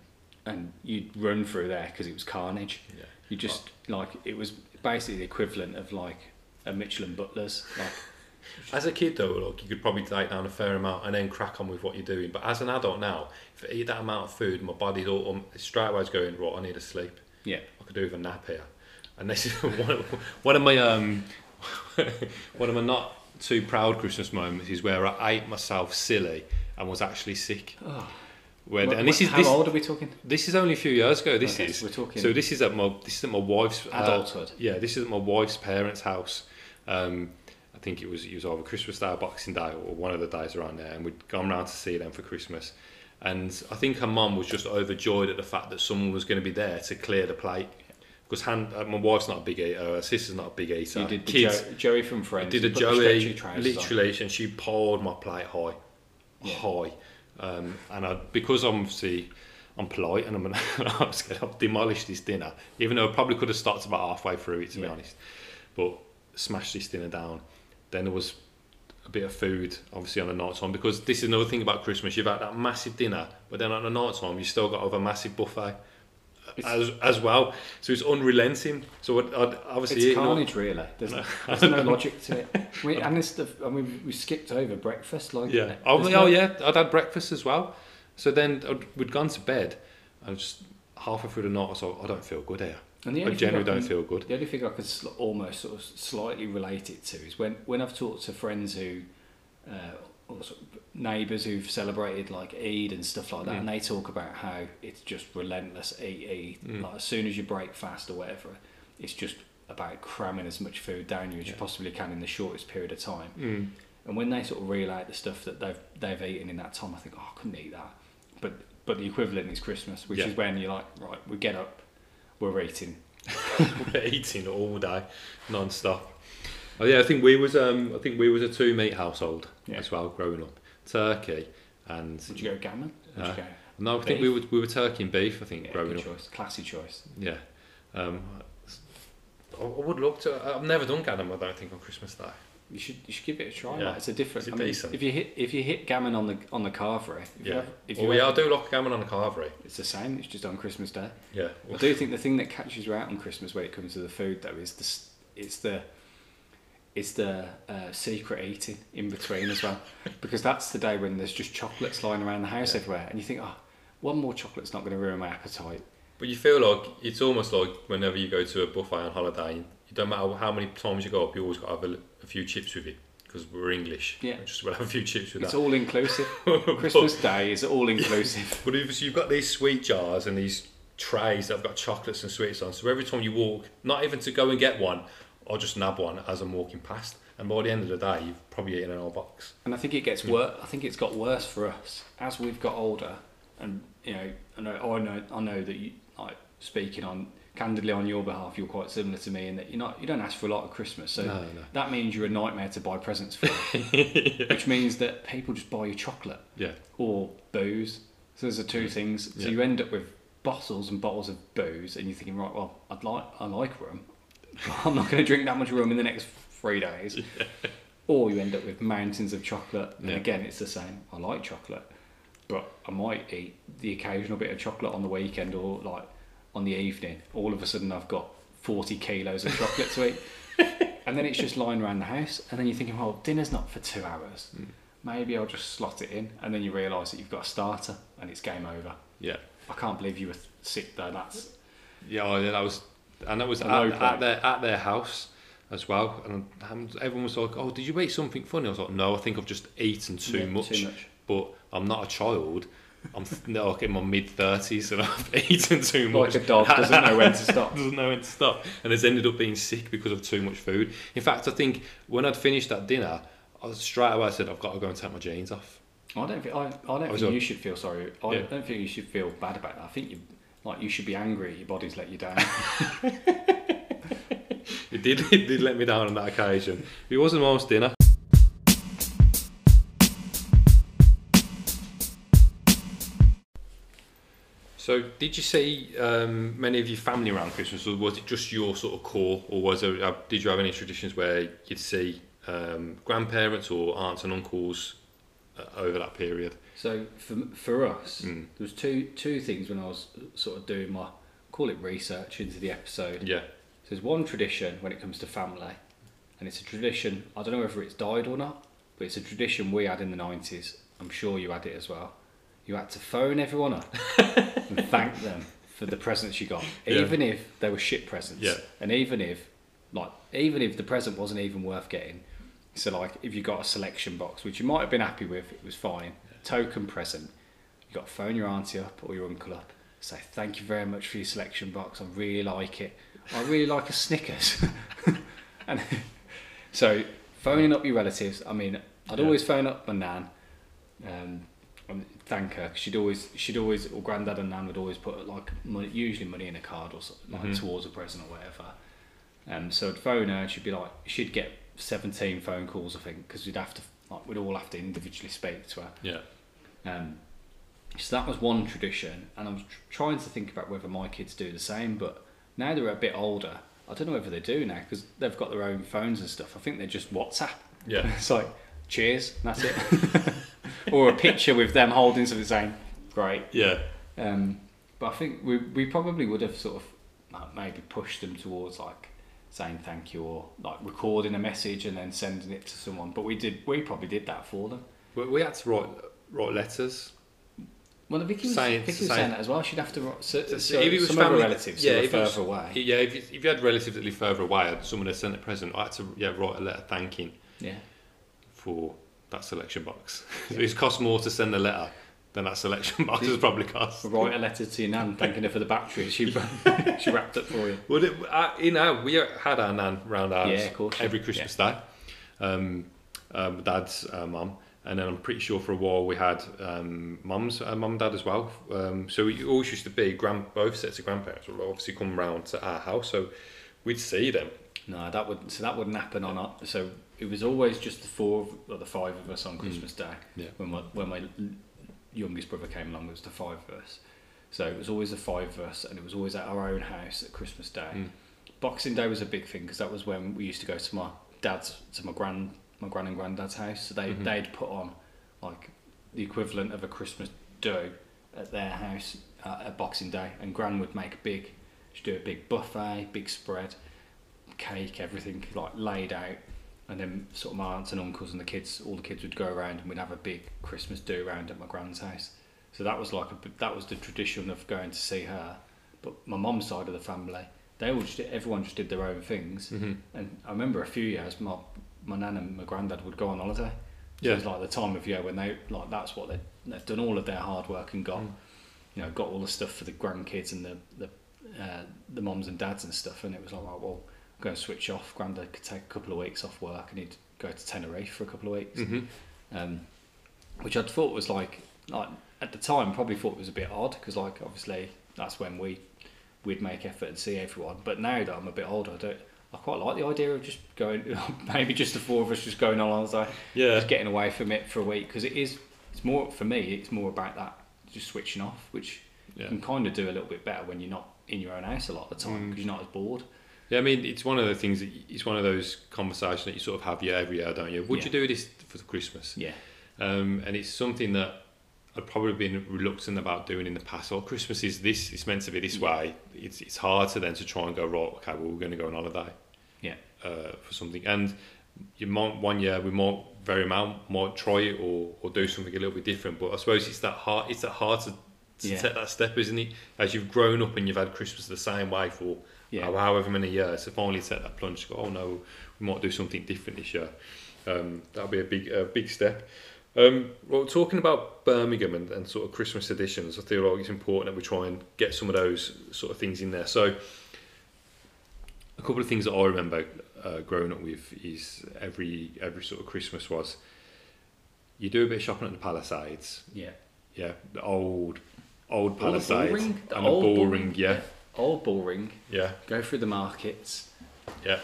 and you'd run through there because it was carnage. Yeah. You just like it was basically the equivalent of like a Michelin Butler's. Like As a kid though, look, you could probably take down a fair amount and then crack on with what you're doing. But as an adult now, if I eat that amount of food, my body's all um, straight away is going right. I need to sleep. yeah, I could do with a nap here. And this is (laughs) one of, one of my um (laughs) one of my not too proud Christmas moments is where I ate myself silly and was actually sick. When, What- and this what- is how this, old are we talking? this is only a few years ago. This Okay, is so we're talking- so this is at my this is at my wife's uh, Adulthood. yeah, this is at my wife's parents' house. Um, I think it was it was either Christmas Day or Boxing Day or one of the days around there, and we'd gone round to see them for Christmas. And I think her mum was just overjoyed at the fact that someone was going to be there to clear the plate. Because hand, uh, my wife's not a big eater, her sister's not a big eater. You did the Kids, Jo- Joey from Friends. did a Joey trousers on. literally, and she poured my plate high, Yeah. high, um, and I, because I'm obviously I'm polite and I'm, an, I'm scared I've demolished this dinner, even though I probably could have stopped about halfway through it to be honest, but smashed this dinner down. Then there was a bit of food, obviously on the night time, because this is another thing about Christmas. You've had that massive dinner, but then on the night time, you still got have a massive buffet as as well. So it's unrelenting. So I'd, I'd obviously It's carnage, really. There's, (laughs) there's no logic to it. We, and it's the, I mean, we skipped over breakfast. Like, Yeah. Oh, there's oh no- yeah. I'd had breakfast as well. So then I'd, we'd gone to bed. and just halfway through the night. I like, I don't feel good here. And the I generally I don't feel good. The only thing I could sl- almost sort of slightly relate it to is when, when I've talked to friends who, uh, or sort of neighbours who've celebrated like Eid and stuff like that, Mm. and they talk about how it's just relentless eat, eat. Mm. Like as soon as you break fast or whatever, it's just about cramming as much food down you as you possibly can in the shortest period of time. Mm. And when they sort of reel out the stuff that they've they've eaten in that time, I think, oh, I couldn't eat that. But but the equivalent is Christmas, which Yeah. is when you're like, right, we get up, we're eating. (laughs) We're eating all day, non-stop. Oh yeah, I think we was um, I think we was a two meat household Yeah. as well growing up. Turkey and Would you go gammon? Would you Uh, go? no, I think we were we were turkey and beef. I think Yeah, growing good up. choice, classy choice. Yeah. Um, I I would look to. I've never done gammon. I don't think on Christmas Day. You should you should give it a try. Yeah. Like, it's a different. It I mean, if you hit if you hit gammon on the on the carvery, Yeah. have, if Well, I have- do like gammon on the carvery. it's the same. It's just on Christmas Day. Yeah. I do think the thing that catches you out on Christmas when it comes to the food though is the it's the it's the uh, secret eating in between as well (laughs) because that's the day when there's just chocolates lying around the house Yeah. everywhere and you think oh one more chocolate's not going to ruin my appetite But you feel like it's almost like whenever you go to a buffet on holiday, it don't matter how many times you go up, you always got to have a, a few chips with it because we're English. Yeah. Just about have a few chips with it's that. all inclusive (laughs) But- Christmas Day is all inclusive But if you've got these sweet jars and these trays that have got chocolates and sweets on, so every time you walk, not even to go and get one, I'll just nab one as I'm walking past. And by the end of the day, you've probably eaten an whole box. And I think it gets Hmm. worse. I think it's got worse for us as we've got older. And you know, I know, I know, I know that you, like speaking on candidly on your behalf, you're quite similar to me in that you're not, you don't ask for a lot at Christmas. So No, no. that means you're a nightmare to buy presents for, (laughs) which means that people just buy you chocolate Yeah. or booze. So those are two mm. things. So Yeah. you end up with bottles and bottles of booze, and you're thinking, right, well, I'd like, I like rum. (laughs) I'm not going to drink that much rum in the next three days. (laughs) Or you end up with mountains of chocolate. And Yeah. again, it's the same. I like chocolate, but I might eat the occasional bit of chocolate on the weekend or like on the evening. All of a sudden, I've got 40 kilos of chocolate to eat. (laughs) And then it's just lying around the house, and then you're thinking, well, dinner's not for two hours. Mm. Maybe I'll just slot it in, and then you realise that you've got a starter, and it's game over. Yeah. I can't believe you were sick though. That's Yeah, oh, yeah, that was, and that was at, at their at their house as well. And everyone was like, "Oh, did you eat something funny?" I was like, "No, I think I've just eaten too Yeah, much." Too much. But I'm not a child. I'm like in my mid thirties, and (laughs) I've eaten too much. Like a dog doesn't know when to stop. (laughs) doesn't know when to stop, and has ended up being sick because of too much food. In fact, I think when I'd finished that dinner, I straight away I said, "I've got to go and take my jeans off." I don't think I, I don't was think a- you should feel sorry. I Yeah. don't think you should feel bad about that. I think you like you should be angry. Your body's let you down. (laughs) It did, it did let me down on that occasion. It wasn't most dinner. So, did you see um, many of your family around Christmas, or was it just your sort of core, or was there, uh, did you have any traditions where you'd see um, grandparents or aunts and uncles uh, over that period? so for for us, Mm. there was two two things when I was sort of doing my call it research into the episode. Yeah, So there's one tradition when it comes to family, and it's a tradition. I don't know whether it's died or not, but it's a tradition we had in the nineties. I'm sure you had it as well. You had to phone everyone up and (laughs) thank them for the presents you got, Yeah. even if they were shit presents. Yeah. And even if, like, even if the present wasn't even worth getting. So like, if you got a selection box, which you might have been happy with, it was fine. Token present. You got to phone your auntie up or your uncle up. Say thank you very much for your selection box. I really like it. I really like a Snickers. (laughs) and (laughs) so phoning up your relatives. I mean, I'd Yeah. always phone up my nan. Um, thank her. she'd always, she'd always, or granddad and nan would always put like money, usually money in a card or something, like Mhm. towards a present or whatever. Um, so I'd phone her. and She'd be like, she'd get seventeen phone calls, I think, because we'd have to, like, we'd all have to individually speak to her. yeah, Um, so that was one tradition, and I was tr- trying to think about whether my kids do the same. But now they're a bit older, I don't know whether they do now because they've got their own phones and stuff. I think they're just WhatsApp. yeah. (laughs) It's like cheers, and that's it. (laughs) or a picture with them holding something saying, great. Yeah. Um, but I think we, we probably would have sort of uh, maybe pushed them towards like saying thank you or like recording a message and then sending it to someone. But we did we probably did that for them. We, we had to write write letters. Well, Vicky was, Saying- Vicky was saying- saying that as well. She'd have to write. So, So so if it was some family- relatives yeah, if it was- further away. Yeah, if you, if you had relatives that live further away and someone had sent a present, I had to yeah write a letter thanking Yeah. for that selection box. (laughs) it cost more to send the letter than that selection box has probably cost. Write a letter to your nan (laughs) thanking her for the battery. She (laughs) she wrapped it for you. Well, it, uh, you know, we had our nan round our house Yeah, of course, yeah. every Christmas day. Um, um, dad's uh, mum, and then I'm pretty sure for a while we had um, mum's uh, mum and dad as well. Um, so it always used to be grand, both sets of grandparents would obviously come round to our house, so we'd see them. No, that would so that wouldn't happen on our, so it was always just the four of, or the five of us on Christmas Day. Yeah. When my when my youngest brother came along, it was the five of us. So it was always the five of us, and it was always at our own house at Christmas Day. Mm. Boxing Day was a big thing because that was when we used to go to my dad's, to my grand, my gran and granddad's house. So they Mhm. they'd put on like the equivalent of a Christmas do at their house uh, at Boxing Day, and Gran would make a big, she'd do a big buffet, big spread, cake, everything like laid out, and then sort of my aunts and uncles and the kids, all the kids would go around and we'd have a big Christmas do around at my grand's house. So that was like a, that was the tradition of going to see her. But my mum's side of the family, they all just did, everyone just did their own things. Mm-hmm. And I remember a few years, my my nan and my granddad would go on holiday. So Yeah. it was like the time of year when they like that's what they they've done all of their hard work and got Mm. you know got all the stuff for the grandkids and the the uh, the moms and dads and stuff. And it was like, well, go to switch off. Granddad could take a couple of weeks off work and he'd go to Tenerife for a couple of weeks Mm-hmm. um, which I thought was like, like at the time probably thought it was a bit odd because like obviously that's when we we'd make effort and see everyone. But now that I'm a bit older, I don't. I quite like the idea of just going, (laughs) maybe just the four of us just going on holiday, Yeah. just getting away from it for a week because it is. It's more for me. It's more about that just switching off, which you can kind of do a little bit better when you're not in your own house a lot of the time Mm. because you're not as bored. Yeah, I mean, it's one of the things that it's one of those conversations that you sort of have yeah every year, don't you? Would Yeah. you do this for Christmas? Yeah, Um, and it's something that I'd probably been reluctant about doing in the past. Oh, Christmas is this; it's meant to be this Yeah. way. It's it's hard to then to try and go right. Okay, well, we're going to go on holiday. Yeah. Uh, for something, and you might one year we might very might might try it or, or do something a little bit different. But I suppose it's that hard. It's that hard to, to Yeah. take that step, isn't it? As you've grown up and you've had Christmas the same way for yeah, how- however many years to finally set that plunge go, oh no, we might do something different this year. Um, that'll be a big, a big step. Um, well, talking about Birmingham and, and sort of Christmas editions, I feel like it's important that we try and get some of those sort of things in there. So, a couple of things that I remember uh, growing up with is every every sort of Christmas was you do a bit of shopping at the Pallasades, yeah. yeah, the old old All the Pallasades, Bullring- the and the old Bullring, Bullring, yeah, Old Bullring. yeah, Go through the markets. yeah.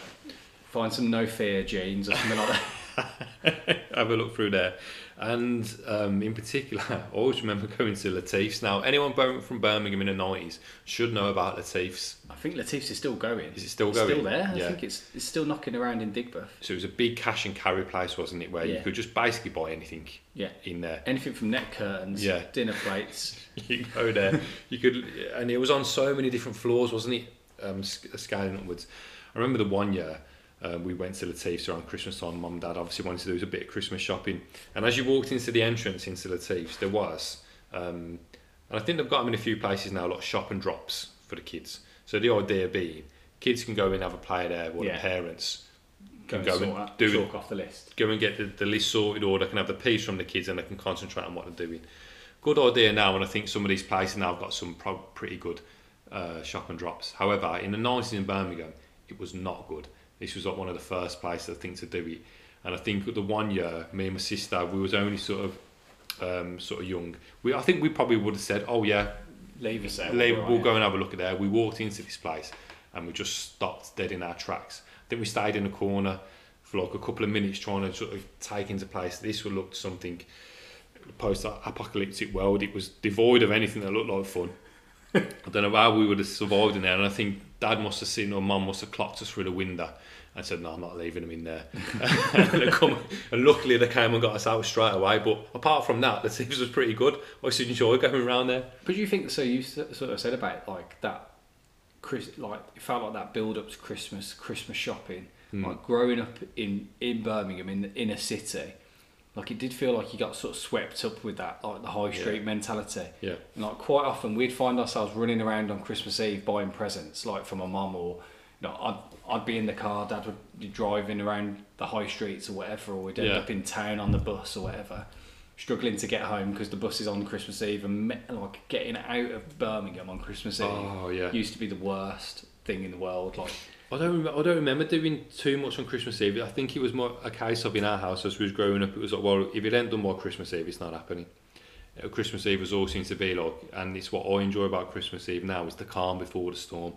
Find some no fear jeans or something like that. (laughs) have a look through there. And um, in particular, (laughs) I always remember going to Latif's. Now, anyone born- from Birmingham in the 90s should know about Latif's. I think Latif's is still going. Is it still It's going? Still there. Yeah. I think it's it's still knocking around in Digbeth. So it was a big cash and carry place, wasn't it? Where you could just basically buy anything Yeah. in there. Anything from net curtains, Yeah. dinner plates. (laughs) you go there. You could, and it was on so many different floors, wasn't it? Um, scaling upwards. I remember the one year um, we went to Latif's around Christmas time. Mum and Dad obviously wanted to do a bit of Christmas shopping, and as you walked into the entrance into Latif's, there was, um, and I think they've got them in a few places now, like shop and drops for the kids. So the idea being, kids can go in and have a play there, while Yeah. the parents Go can go sort and do chalk off the list. go and get the, the list sorted or they can have the piece from the kids and they can concentrate on what they're doing. Good idea now, and I think some of these places now have got some pro- pretty good uh, shop and drops. However, in the 90s in Birmingham, it was not good. This was like one of the first places I think to do it. And I think the one year, me and my sister, we was only sort of um, sort of young. We, I think we probably would have said, "Oh yeah, Leave us there. Leave, we'll right. go and have a look at there. We walked into this place and we just stopped dead in our tracks. Then we stayed in a corner for like a couple of minutes trying to sort of take into place this would look something post apocalyptic world. It was devoid of anything that looked like fun. (laughs) I don't know how we would have survived in there. And I think Dad must have seen or Mum must have clocked us through the window and said, "No, I'm not leaving them in there." (laughs) and, come, and luckily they came and got us out straight away. But apart from that, the teams was pretty good. I used to enjoy going around there. But do you think so? You sort of said about like that, Chris, like it felt like that build up to Christmas, Christmas shopping, hmm. like growing up in in Birmingham in the inner city. Like it did feel like you got sort of swept up with that, like the high street mentality. Yeah. And like quite often we'd find ourselves running around on Christmas Eve buying presents, like for my mum or, you know, I'd I'd be in the car, Dad would be driving around the high streets or whatever, or we'd end Yeah. up in town on the bus or whatever, struggling to get home because the bus is on Christmas Eve and me- like getting out of Birmingham on Christmas Eve Oh yeah. used to be the worst thing in the world. Like I don't. Remember, I don't remember doing too much on Christmas Eve. I think it was more a case of in our house as we was growing up. It was like, well, if you it ain't done by Christmas Eve, it's not happening. Uh, Christmas Eve was all seems to be like, and it's what I enjoy about Christmas Eve now is the calm before the storm.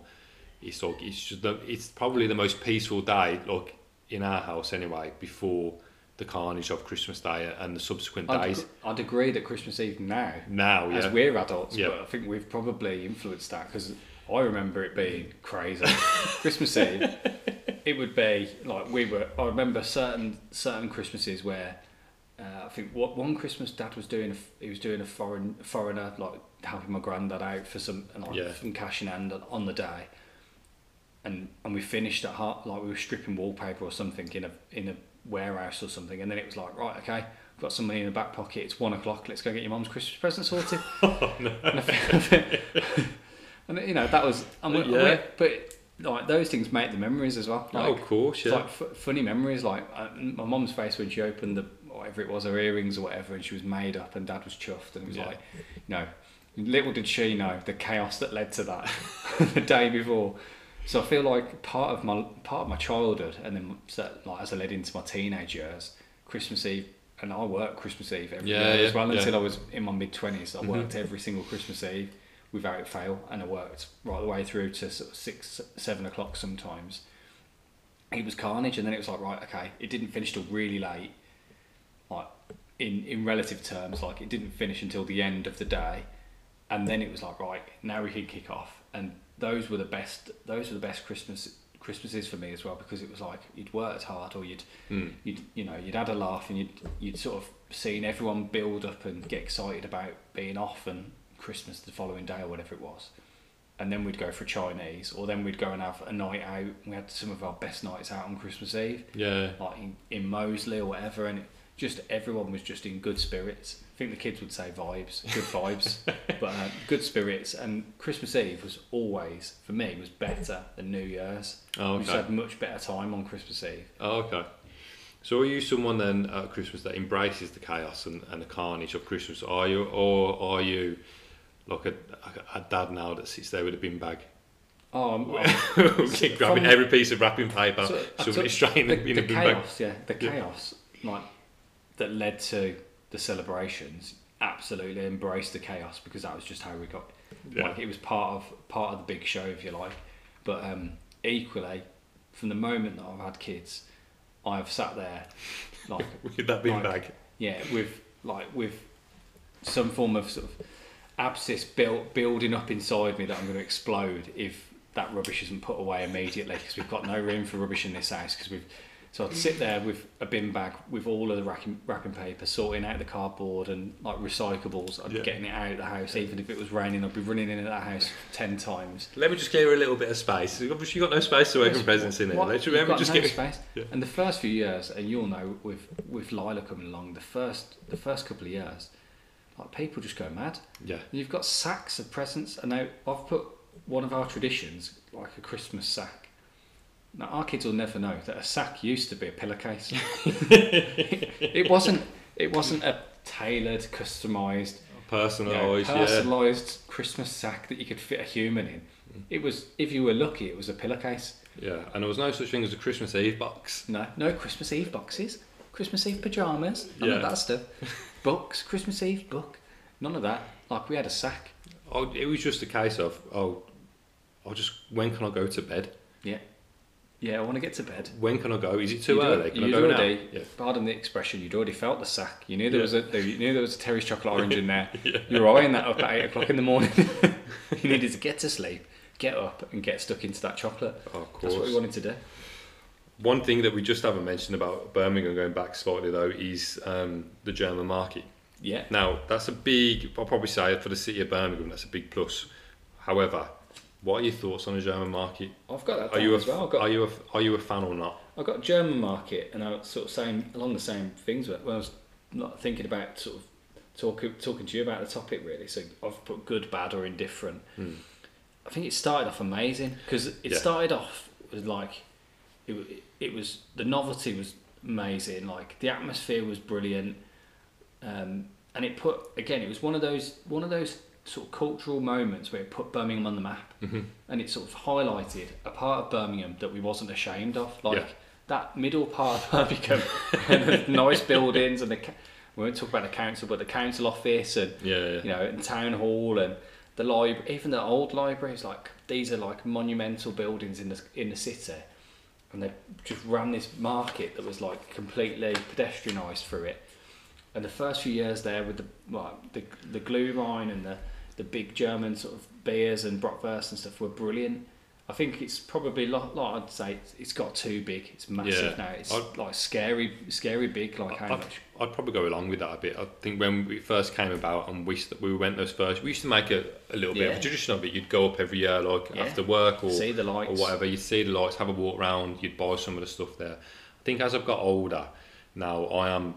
It's like it's just the, it's probably the most peaceful day, like in our house anyway, before the carnage of Christmas Day and the subsequent I'd, days. I'd agree that Christmas Eve now, Now, as we're adults, Yeah. but I think we've probably influenced that because I remember it being crazy. (laughs) Christmas Eve, it would be like we were. I remember certain certain Christmases where uh, I think what one Christmas Dad was doing. He was doing a foreign foreigner like helping my granddad out for some like Yeah. some cash in hand on the day. And and we finished at heart like we were stripping wallpaper or something in a in a warehouse or something, and then it was like right okay. Got some money in the back pocket. It's one o'clock. Let's go get your mum's Christmas present sorted. (laughs) Oh, and, (laughs) and you know that was. I'm, Yeah. But like those things make the memories as well. Like, oh, of course, yeah. like f- funny memories. Like uh, my mum's face when she opened the whatever it was, her earrings or whatever, and she was made up, and Dad was chuffed, and it was Yeah. like, you know, little did she know the chaos that led to that (laughs) the day before. So I feel like part of my part of my childhood, and then like as I led into my teenage years, Christmas Eve, and I worked Christmas Eve every Yeah, year as well yeah. until I was in my mid twenties. I Mhm. worked every single Christmas Eve without fail, and I worked right the way through to sort of six, seven o'clock sometimes. It was carnage, and then it was like right, okay, it didn't finish till really late, like in in relative terms, like it didn't finish until the end of the day, and then it was like right, now we can kick off, and those were the best. Those were the best Christmas Christmases for me as well because it was like you'd worked hard or you'd Mm. you'd you know you'd had a laugh and you'd you'd sort of seen everyone build up and get excited about being off and Christmas the following day or whatever it was, and then we'd go for Chinese or then we'd go and have a night out. We had some of our best nights out on Christmas Eve, Yeah, like in, in Moseley or whatever, and it, just everyone was just in good spirits. I think the kids would say vibes, good vibes, (laughs) but uh, good spirits. And Christmas Eve was always for me was better than New Year's. Oh, We just had much better time on Christmas Eve. Oh, okay. So are you someone then at Christmas that embraces the chaos and, and the carnage of Christmas? Are you, or are you like a, a dad now that sits there with a bin bag, Oh, I'm, I'm- (laughs) grabbing every piece of wrapping paper, So, shoving it straight in, the, the, in the a bin bag? chaos, yeah, the Yeah. chaos like that led to the celebrations. Absolutely embraced the chaos because that was just how we got. Yeah. Like it was part of part of the big show, if you like. But um, equally, from the moment that I've had kids, I've sat there, like (laughs) With that bin Like- bag. yeah, with like with some form of sort of abscess built building up inside me that I'm going to explode if that rubbish isn't put away immediately because we've got no room for rubbish in this house because we've so I'd sit there with a bin bag with all of the wrapping, wrapping paper, sorting out the cardboard and like recyclables. I'd Yeah. be getting it out of the house, even if it was raining. I'd be running in into that house ten times. Let me just give clear a little bit of space. You've got- you've got no space to open Yes, presents in there. what- Let's got just no get space. (laughs) Yeah. And the first few years, and you'll know with with Lila coming along, the first the first couple of years, like people just go mad. Yeah. You've got sacks of presents, and now I've put one of our traditions, like a Christmas sack. Now our kids will never know that a sack used to be a pillowcase. (laughs) it wasn't. It wasn't a tailored, customised, you know, Personalised, yeah. personalised Christmas sack that you could fit a human in. Mm. It was, if you were lucky, it was a pillowcase. Yeah, and there was no such thing as a Christmas Eve box. No, no Christmas Eve boxes, Christmas Eve pajamas, none Yeah. of that stuff. (laughs) Books, Christmas Eve book, none of that. Like we had a sack. Oh, it was just a case of, oh, I'll just, when can I go to bed? Yeah, yeah. I want to get to bed. When can I go? Is it too You'd early? Can I go already, now? Yeah. Pardon the expression. You'd already felt the sack. You knew there Yeah. was a. You knew there was a Terry's chocolate orange in there. (laughs) Yeah. You were eyeing that up at eight o'clock in the morning. (laughs) you needed to get to sleep, get up, and get stuck into that chocolate. Oh, of course. That's what we wanted to do. One thing that we just haven't mentioned about Birmingham going back slightly though is um, the German market. Yeah. Now that's a big. I'll probably say for the city of Birmingham, that's a big plus. However, what are your thoughts on the German market? I've got that Are you a, as well. Got, are you a, are you a fan or not? I've got German market, and I was sort of saying along the same things when I was not thinking about sort of talking talking to you about the topic really. So I've put good, bad, or indifferent. Hmm. I think it started off amazing because it Yeah. started off with like it, it was the novelty was amazing. Like the atmosphere was brilliant, um, and it put again it was one of those one of those sort of cultural moments where it put Birmingham on the map Mhm. and it sort of highlighted a part of Birmingham that we wasn't ashamed of, like Yeah. that middle part of Birmingham, (laughs) and the nice buildings, and the we won't talk about the council, but the council office, and Yeah, yeah. you know, and town hall, and the library, even the old library libraries, like these are like monumental buildings in the in the city, and they just ran this market that was like completely pedestrianised through it. And the first few years there with the like, the the Glühwein and the the big German sort of beers and bratwurst and stuff were brilliant. I think it's probably like, like I'd say it's, got too big. It's massive Yeah. now. It's I'd- like scary, scary big. Like I'd? I'd probably go along with that a bit. I think when we first came about and we we went those first, we used to make a, a little bit of a tradition of it. You'd go up every year, like Yeah. after work or See the lights or whatever. You'd see the lights, have a walk around. You'd buy some of the stuff there. I think as I've got older, now I am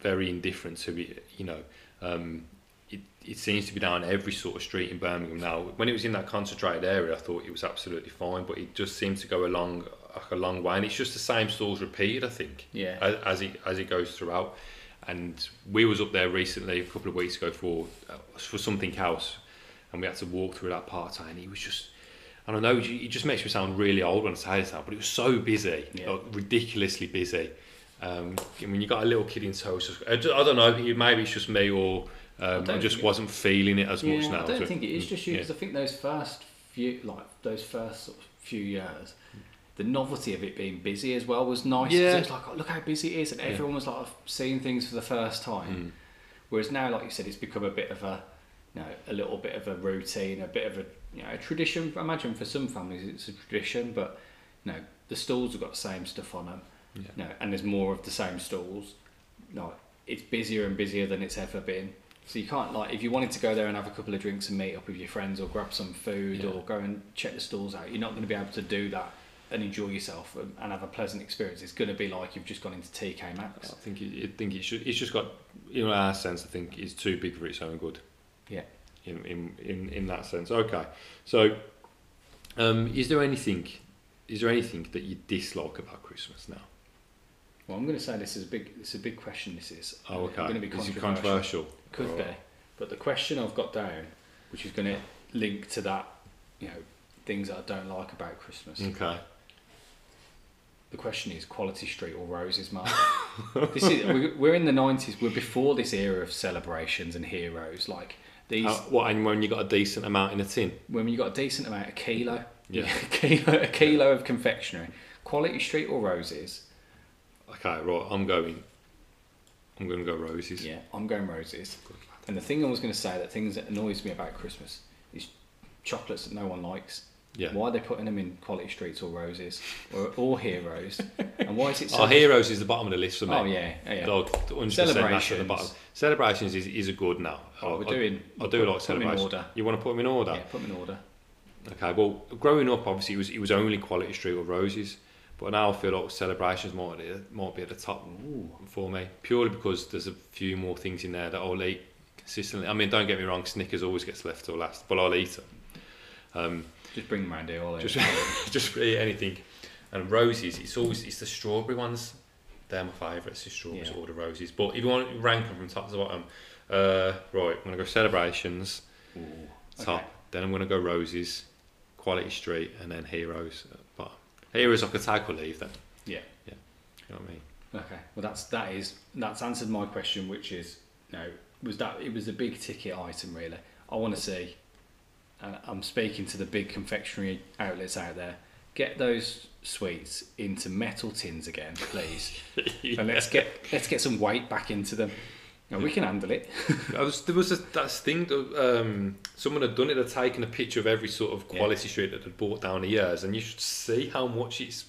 very indifferent to it. You know, um, it, seems to be down every sort of street in Birmingham now. When it was in that concentrated area, I thought it was absolutely fine, but it just seems to go along like a long way, and it's just the same stores repeated. I think Yeah. as, as it as it goes throughout. And we was up there recently, a couple of weeks ago, for uh, for something else, and we had to walk through that part, and it was just. I don't know. It just makes me sound really old when I say this now, but it was so busy, Yeah. like ridiculously busy. Um, I mean, you got a little kid in tow. so I, just, I don't know. Maybe it's just me, or um, I, don't just wasn't feeling it as much yeah, now. I don't so- think it is just you yeah. because I think those first few, like those first sort of few years, the novelty of it being busy as well was nice. Yeah. it was like, oh, look how busy it is, and Yeah. everyone was like seeing things for the first time. Mm. Whereas now, like you said, it's become a bit of a, you know, a little bit of a routine, a bit of a, you know, a tradition. I imagine for some families it's a tradition, but you know, the stalls have got the same stuff on them. Yeah. You know, and there's more of the same stalls. No, it's busier and busier than it's ever been. So you can't like if you wanted to go there and have a couple of drinks and meet up with your friends or grab some food Yeah. or go and check the stalls out. You're not going to be able to do that and enjoy yourself and, and have a pleasant experience. It's going to be like you've just gone into TK Maxx. I think it, I think it should. It's just got, in our sense, I think it's too big for its own good. Yeah. In in in, in that sense, okay. So, um, is there anything, is there anything that you dislike about Christmas now? Well, I'm going to say this is a big. It's a big question. This is. Oh, okay. I'm going to be controversial. Could be, but the question I've got down, which is going to link to that, you know, things that I don't like about Christmas. Okay. The question is quality street or roses, Mark. (laughs) this is we- we're in the nineties. We're before this era of celebrations and heroes. Like these, Uh, what? And when you got a decent amount in a tin? when you got a decent amount, a kilo, Yeah. (laughs) a kilo, a kilo of confectionery. Quality street or roses? Okay, right. I'm going. I'm going to go roses. Yeah, I'm going roses. And the thing I was going to say that things that annoys me about Christmas is chocolates that no one likes. Yeah. Why are they putting them in quality streets or roses or, or heroes? and why is it (laughs) so? Our heroes is the bottom of the list for me. Oh yeah, yeah. yeah. Dog, 100% that's at the Celebrations. bottom. Celebrations is, is a good now. Oh, I- we're I- doing. I we'll do put- like put 'em in celebrations. order. You want to put them in order? Yeah, put them in order. Okay, well, growing up, obviously, it was it was only Quality Street or Roses, but now I feel like celebrations might be, might be at the top Ooh. for me, purely because there's a few more things in there that I'll eat consistently. I mean, don't get me wrong, Snickers always gets left till last, but I'll eat them. Um, Just bring them round here. All just (laughs) just eat anything. And roses, it's always it's the strawberry ones. They're my favourites, the strawberries Yeah. or the roses. But if you want to rank them from top to bottom, uh, right, I'm gonna go celebrations Ooh. top. Okay. Then I'm going to go Roses, Quality Street, and then Heroes at the bottom. Heroes I could take or leave then. Yeah. You know what I mean? Okay. Well, that's that is that's answered my question, which is no. Was that it was a big ticket item really? I want to see. And I'm speaking to the big confectionery outlets out there. Get those sweets into metal tins again, please. (laughs) and let's get let's get some weight back into them. No, we can handle it. (laughs) I was, there was a, that thing that um, someone had done it. Had taken a picture of every sort of Yeah. quality street that had bought down the years, and you should see how much it's.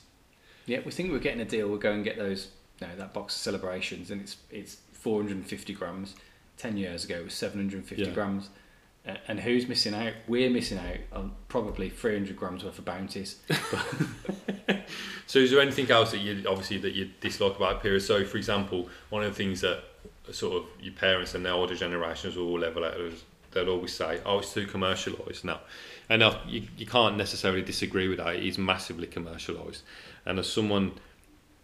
Yeah, we think we're getting a deal. We'll go and get those, you know, that box of celebrations, and it's it's 450 grams. Ten years ago, it was 750 Yeah. grams. Uh, and who's missing out? We're missing out on probably 300 grams worth of bounties. (laughs) (laughs) So, is there anything else that you obviously that you dislike about a? So, for example, one of the things that sort of your parents and the older generations will all level out is they'll always say, "Oh, it's too commercialised now," and you, you can't necessarily disagree with that. It is massively commercialised, and as someone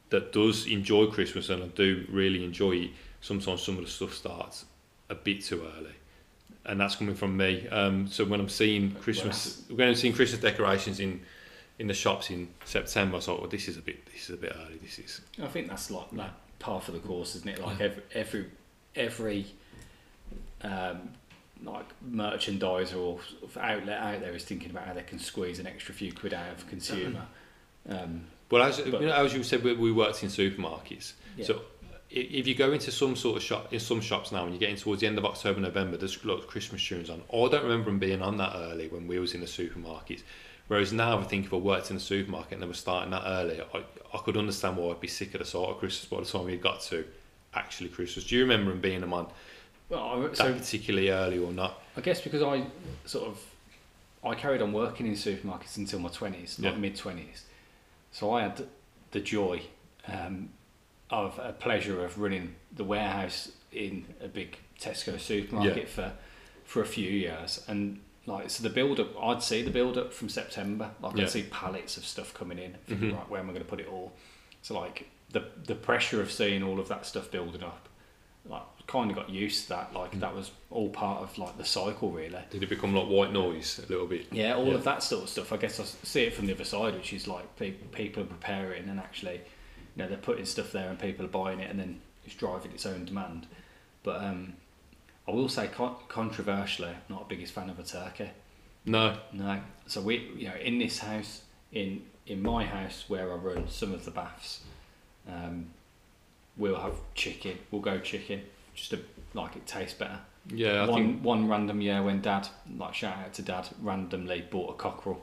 that does enjoy Christmas and I do really enjoy it, sometimes some of the stuff starts a bit too early. And that's coming from me. Um, so when I'm seeing Christmas, when I'm seeing Christmas decorations in, in the shops in September, I thought, well, this is a bit, this is a bit early. This is I think that's like that par for the course, isn't it? Like every every every um, like merchandiser or sort of outlet out there is thinking about how they can squeeze an extra few quid out of a consumer. Um, Well, as But- you know, as you said, we, we worked in supermarkets. Yeah. So i- if you go into some sort of shop in some shops now, and you're getting towards the end of October, November, there's lots of Christmas tunes on. Or I don't remember them being on that early when we was in the supermarkets. Whereas now, I think if I worked in the supermarket and they were starting that early, I, I could understand why I'd be sick of the sort of Christmas by the time we got to actually Christmas. Do you remember them being them on well, I- that so particularly early or not? I guess because I sort of I carried on working in supermarkets until my twenties, not Yeah. mid twenties. So I had the joy um, of a pleasure of running the warehouse in a big Tesco supermarket for for a few years, and like so the build up, I'd see the build up from September. Like Yeah. I'd see pallets of stuff coming in. Thinking, Mhm. right, where am I going to put it all? So like the the pressure of seeing all of that stuff building up. Like kind of got used to that. Like Mm. that was all part of like the cycle, really. Did it become like white noise a little bit? Yeah, all Yeah. of that sort of stuff. I guess I see it from the other side, which is like pe- people are preparing and actually, you know, they're putting stuff there and people are buying it and then it's driving its own demand. But um, I will say, con- controversially, I'm not the biggest fan of a turkey. No. No. So we, you know, in this house, in in my house where I run some of the baths, um, we'll have chicken. We'll go chicken, just to like it tastes better Yeah, I one think one random year when dad like shout out to dad randomly bought a cockerel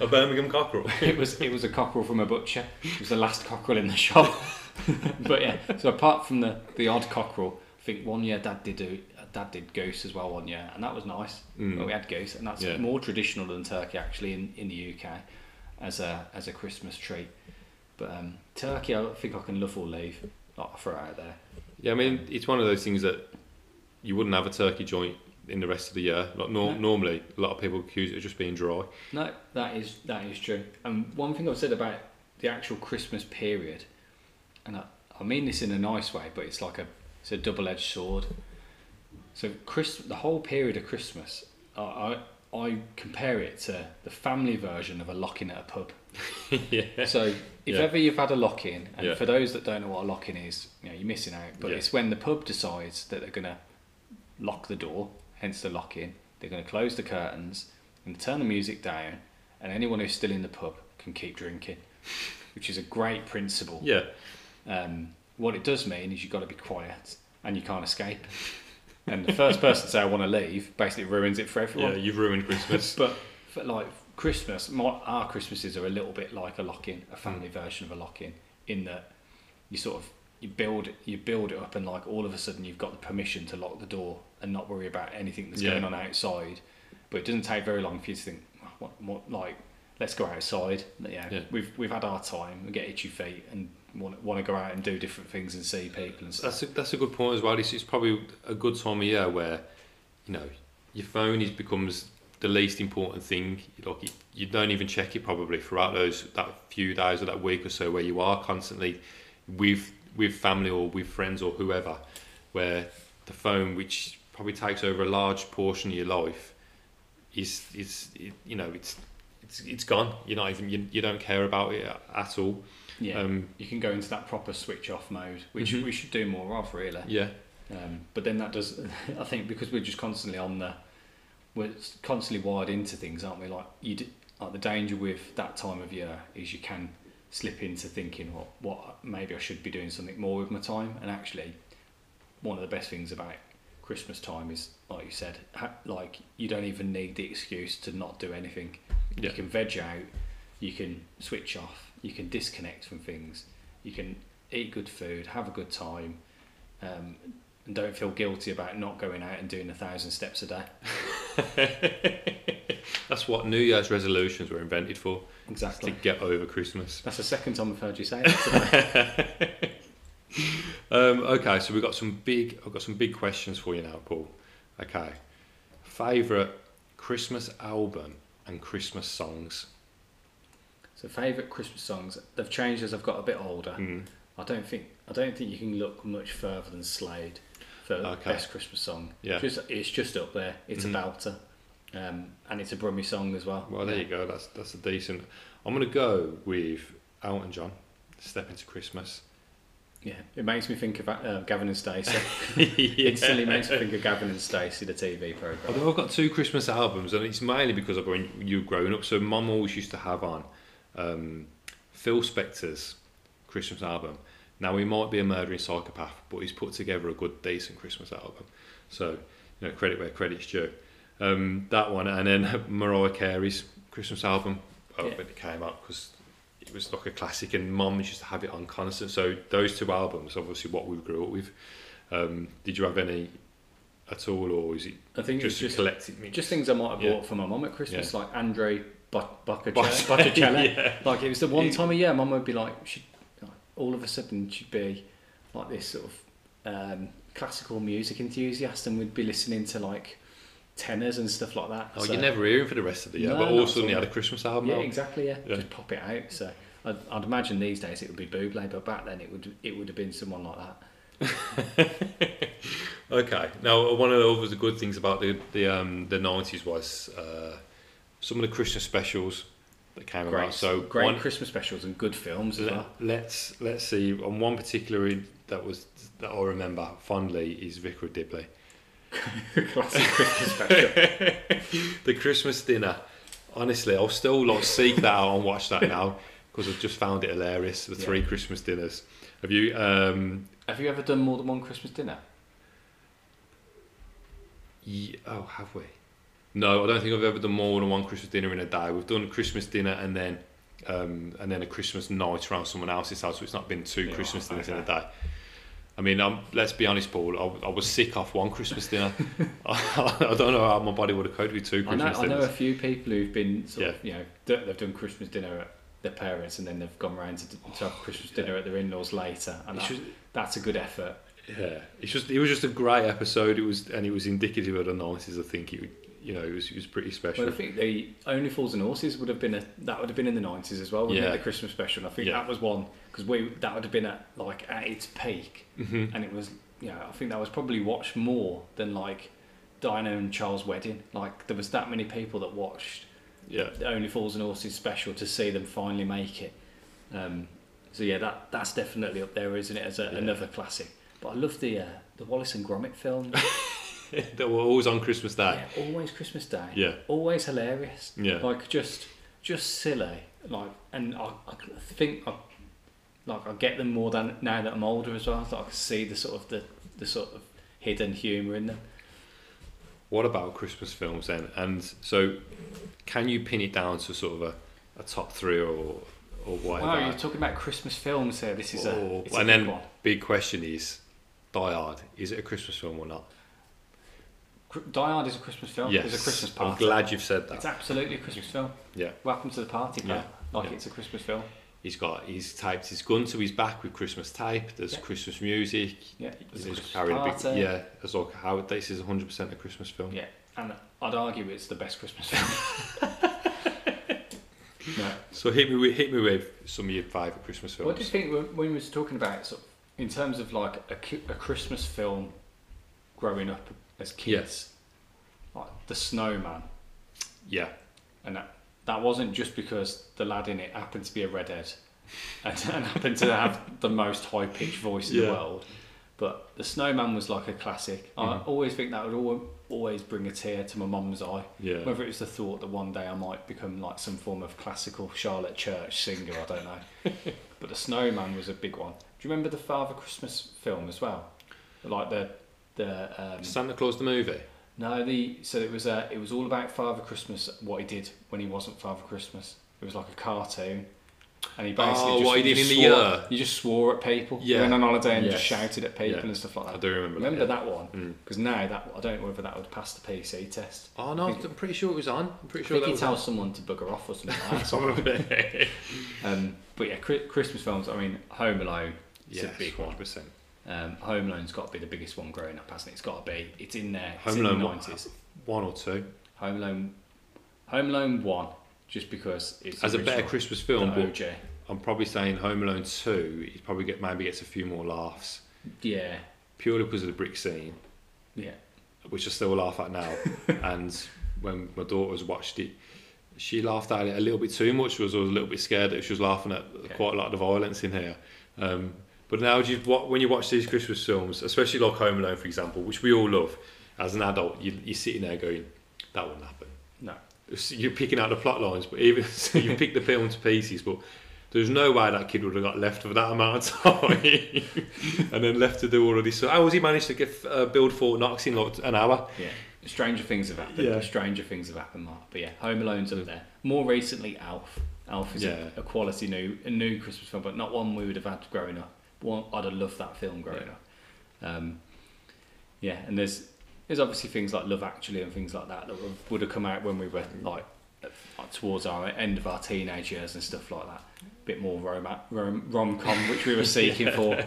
a Birmingham cockerel. (laughs) it was it was a cockerel from a butcher it was the last cockerel in the shop (laughs) but yeah so apart from the the odd cockerel I think one year dad did do dad did goose as well one year and that was nice Mm. Well, we had goose and that's Yeah. more traditional than turkey actually in, in the UK as a as a Christmas treat but um, turkey I think I can love or leave like, throw it out there Yeah, I mean, it's one of those things that you wouldn't have a turkey joint in the rest of the year. Like nor- No. normally, a lot of people accuse it of just being dry. No, that is that is true. And one thing I've said about the actual Christmas period, and I, I mean this in a nice way, but it's like a it's a double edged sword. So Chris, the whole period of Christmas, I, I I compare it to the family version of a lock in at a pub. (laughs) yeah. So if Yeah. ever you've had a lock in, and Yeah. for those that don't know what a lock in is, you know you're missing out. But Yeah. it's when the pub decides that they're gonna lock the door, hence the lock in. They're gonna close the curtains and turn the music down, and anyone who's still in the pub can keep drinking, (laughs) which is a great principle. Yeah. Um, what it does mean is you've got to be quiet and you can't escape. And the first person to say I want to leave basically ruins it for everyone. Yeah, you've ruined Christmas. (laughs) But for like Christmas, my, our Christmases are a little bit like a lock-in, a family version of a lock-in, in that you sort of you build you build it up and like all of a sudden you've got the permission to lock the door and not worry about anything that's Yeah. going on outside. But it doesn't take very long for you to think, what, what like let's go outside. Yeah, Yeah. we've we've had our time. We get itchy feet and want want to go out and do different things and see people and stuff. that's a, that's a good point as well. It's, it's probably a good time of year where, you know, your phone is becomes the least important thing. Like you, you don't even check it probably throughout those that few days or that week or so where you are constantly with with family or with friends or whoever, where the phone, which probably takes over a large portion of your life, is is it, you know it's it's it's gone. You're not even you, you don't care about it at all. Yeah, Um, you can go into that proper switch off mode, which Mhm. we should do more of, really. yeah, Um, but then that does, (laughs) I think, because we're just constantly on the, we're constantly wired into things, aren't we? Like you, d- like the danger with that time of year is you can slip into thinking, what, what maybe I should be doing something more with my time, and actually, one of the best things about Christmas time is, like you said, ha- like you don't even need the excuse to not do anything. Yeah. You can veg out, you can switch off, you can disconnect from things, you can eat good food, have a good time, um, and don't feel guilty about not going out and doing a thousand steps a day. (laughs) That's what New Year's resolutions were invented for. Exactly. To get over Christmas. That's the second time I've heard you say that (laughs) today. (laughs) Um, okay, so we've got some big. I've got some big questions for you now, Paul. Okay, favorite Christmas album and Christmas songs. so favourite Christmas songs, they've changed as I've got a bit older. Mm. I don't think I don't think you can look much further than Slade for Okay. best Christmas song. Yeah. Just it's just up there. It's Mhm. a belter. Um, and it's a Brummy song as well. Well, there you go. That's that's a decent. I'm gonna go with Elton John. Step into Christmas. Yeah, it makes me think of uh, Gavin and Stacey. (laughs) Instantly makes me think of Gavin and Stacey, the TV program. Although I've got two Christmas albums, and it's mainly because of when you growing up. So Mum always used to have on um, Phil Spector's Christmas album. Now he might be a murdering psychopath, but he's put together a good, decent Christmas album. So you know, credit where credit's due. Um, that one, and then (laughs) Mariah Carey's Christmas album uh, Yeah. it came up because was like a classic, and Mum used to have it on constant. So those two albums, obviously, what we grew up with. Um, did you have any at all, or is it I think just, just collective mix? just things I might have Yeah. bought for my mum at Christmas, Yeah. like Andre Bot- Bot- Botticelli. Yeah. Like it was the one It- time a year, mum would be like, she, like, all of a sudden she'd be like this sort of um, classical music enthusiast, and we'd be listening to like tenors and stuff like that. Oh, So- you never hear him for the rest of the year, No, but all of a sudden he had a Christmas album. Yeah, out. exactly. Yeah. Yeah. just pop it out. So I'd, I'd imagine these days it would be Buble, but back then it would it would have been someone like that. (laughs) Okay. Now, one of the other good things about the the um, the nineties was uh, some of the Christmas specials that came Great, about. So great one, Christmas specials and good films as well. let's let's see. On one particular that was that I remember fondly is Vicar of Dibley. Classic Christmas special. (laughs) the Christmas dinner. Honestly, I'll still like seek that out and watch that now because I've just found it hilarious. The Yeah. three Christmas dinners. Have you? Um, Have you ever done more than one Christmas dinner? Oh, have we? No, I don't think I've ever done more than one Christmas dinner in a day. We've done a Christmas dinner and then um, and then a Christmas night around someone else's house, so it's not been two Yeah, Christmas dinners in a day. I mean, um, let's be honest, Paul. I, I was sick off one Christmas dinner. I, (laughs) I don't know how my body would have coped with two I know, Christmas I know dinners. a few people who've been sort of, Yeah. you know, d- they've done Christmas dinner at their parents and then they've gone round to, to have Christmas dinner at their in-laws later, and that, just- that's a good effort. yeah, it's just it was just a great episode. It was and it was indicative of the nineties. I think it, you know, it was it was pretty special. Well, I think the Only Fools and Horses would have been a that would have been in the nineties as well. Wouldn't Yeah. it? the Christmas special. I think Yeah. that was one because we that would have been at like at its peak, Mhm. and it was you know I think that was probably watched more than like Diana and Charles' wedding. Like there was that many people that watched Yeah, the Only Fools and Horses special to see them finally make it. Um, so yeah, that that's definitely up there, isn't it? As a, Yeah. another classic. But I love the uh, the Wallace and Gromit film. (laughs) they were always on Christmas Day. yeah, always Christmas Day. Yeah. always hilarious. Yeah. like just just silly. Like, and I, I think I like I get them more than now that I'm older as well. So I can see the sort of the the sort of hidden humour in them. What about Christmas films then? And so, can you pin it down to sort of a, a top three or or whatever? Wow, you're talking about Christmas films here. This is a, Or- it's a and big then one. big question is, Die Hard. Is it a Christmas film or not? Die Hard is a Christmas film. yes. It's a Christmas I'm glad you've said that. It's absolutely a Christmas film. Yeah. Welcome to the party, pal. Yeah. Like Yeah. it's a Christmas film. He's got he's taped his gun to his back with Christmas tape. There's Yeah. Christmas music. Yeah. It's a He's Christmas carrying a big yeah. It's like how this is 100 percent a Christmas film. Yeah. And I'd argue it's the best Christmas film. (laughs) no. So hit me with hit me with some of your favourite Christmas films. What do you think when when we was talking about sort of, in terms of like a, a Christmas film growing up as kids, like The Snowman, yeah. and that, that wasn't just because the lad in it happened to be a redhead (laughs) and, and happened to have the most high pitched voice in Yeah. the world, but The Snowman was like a classic. I Mhm. always think that would always bring a tear to my mum's eye. Yeah. Whether it was the thought that one day I might become like some form of classical Charlotte Church singer, I don't know. (laughs) but the Snowman was a big one. Do you remember the Father Christmas film as well? like the the um, Santa Claus the movie. No the so it was uh, it was all about Father Christmas what he did when he wasn't Father Christmas. It was like a cartoon. And he basically Oh, just, what he did just in the swore, year. He just swore at people. Yeah. He went on holiday and Yes. just shouted at people Yeah. and stuff like that. I do remember. Remember that. that one? Mm. Because now that I don't know whether that would pass the PC test. Oh no, I'm pretty sure it was on. I'm pretty I sure think that he was tells someone to bugger off or something like (laughs) that. Probably. Um, but yeah, Chri- Christmas films. I mean, Home Alone is yeah, a big one. 100%. Um, Home Alone's got to be the biggest one growing up, hasn't it? It's got to be. It's in there. It's Home in Alone the one- nineties. One or two. Home Alone. Home Alone one, just because it's As a better Christmas film, but I'm probably saying Home Alone 2, It probably get maybe gets a few more laughs. Yeah, Purely because of the brick scene, yeah, which I still laugh at now. (laughs) and when my daughters watched it, she laughed at it a little bit too much. Was I was a little bit scared that she was laughing at Okay. quite a lot of the violence in here. Um, but now, you, when you watch these Christmas films, especially like Home Alone, for example, which we all love, as an adult, you, you're sitting there going, "That wouldn't happen." no, you're picking out the plot lines, but even (laughs) so you pick the film to pieces, but there's no way that kid would have got left for that amount of time (laughs) and then left to do all of this. So how has he managed to get uh, build Fort Knox in like an hour? yeah. Stranger things have happened. Yeah. Stranger things have happened, Mark. But yeah, Home Alone's up there. More recently, Elf. Elf is Yeah. a, a quality new, a new Christmas film, but not one we would have had growing up. One I'd have loved that film growing Yeah. up. Um, yeah, and there's there's obviously things like Love Actually and things like that that would, have come out when we were like, towards our end of our teenage years and stuff like that. A bit more rom rom rom com which we were (laughs) seeking for.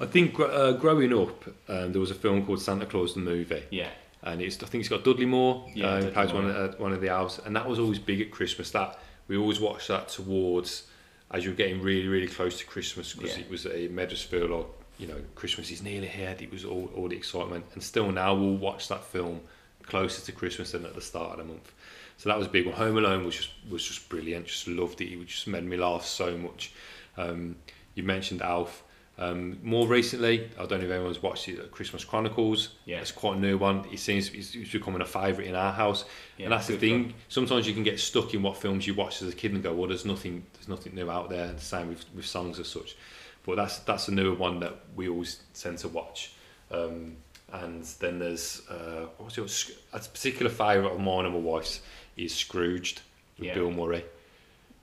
I think uh, growing up, um, there was a film called Santa Claus the movie, Yeah, and it's I think it's got Dudley Moore. Yeah, uh, Dudley plays one of, uh, one of the elves, and that was always big at Christmas. That we always watched that towards as you were getting really really close to Christmas because Yeah. it was a feel like you know Christmas is nearly here. It was all all the excitement, and still now we'll watch that film closer to Christmas than at the start of the month. So that was a big one. Home Alone was just was just brilliant. Just loved it. It just made me laugh so much. Um, you mentioned Elf. Um, more recently, I don't know if anyone's watched it. uh, Christmas Chronicles. Yeah. it's quite a new one. It seems it's, it's becoming a favourite in our house, Yeah, and that's the thing. Sometimes you can get stuck in what films you watched as a kid and go, "Well, there's nothing, there's nothing new out there." The same with, with songs as such. But that's that's a newer one that we always tend to watch. Um, and then there's uh? Sc- A particular favourite of mine and my wife's is Scrooged with Yeah. Bill Murray.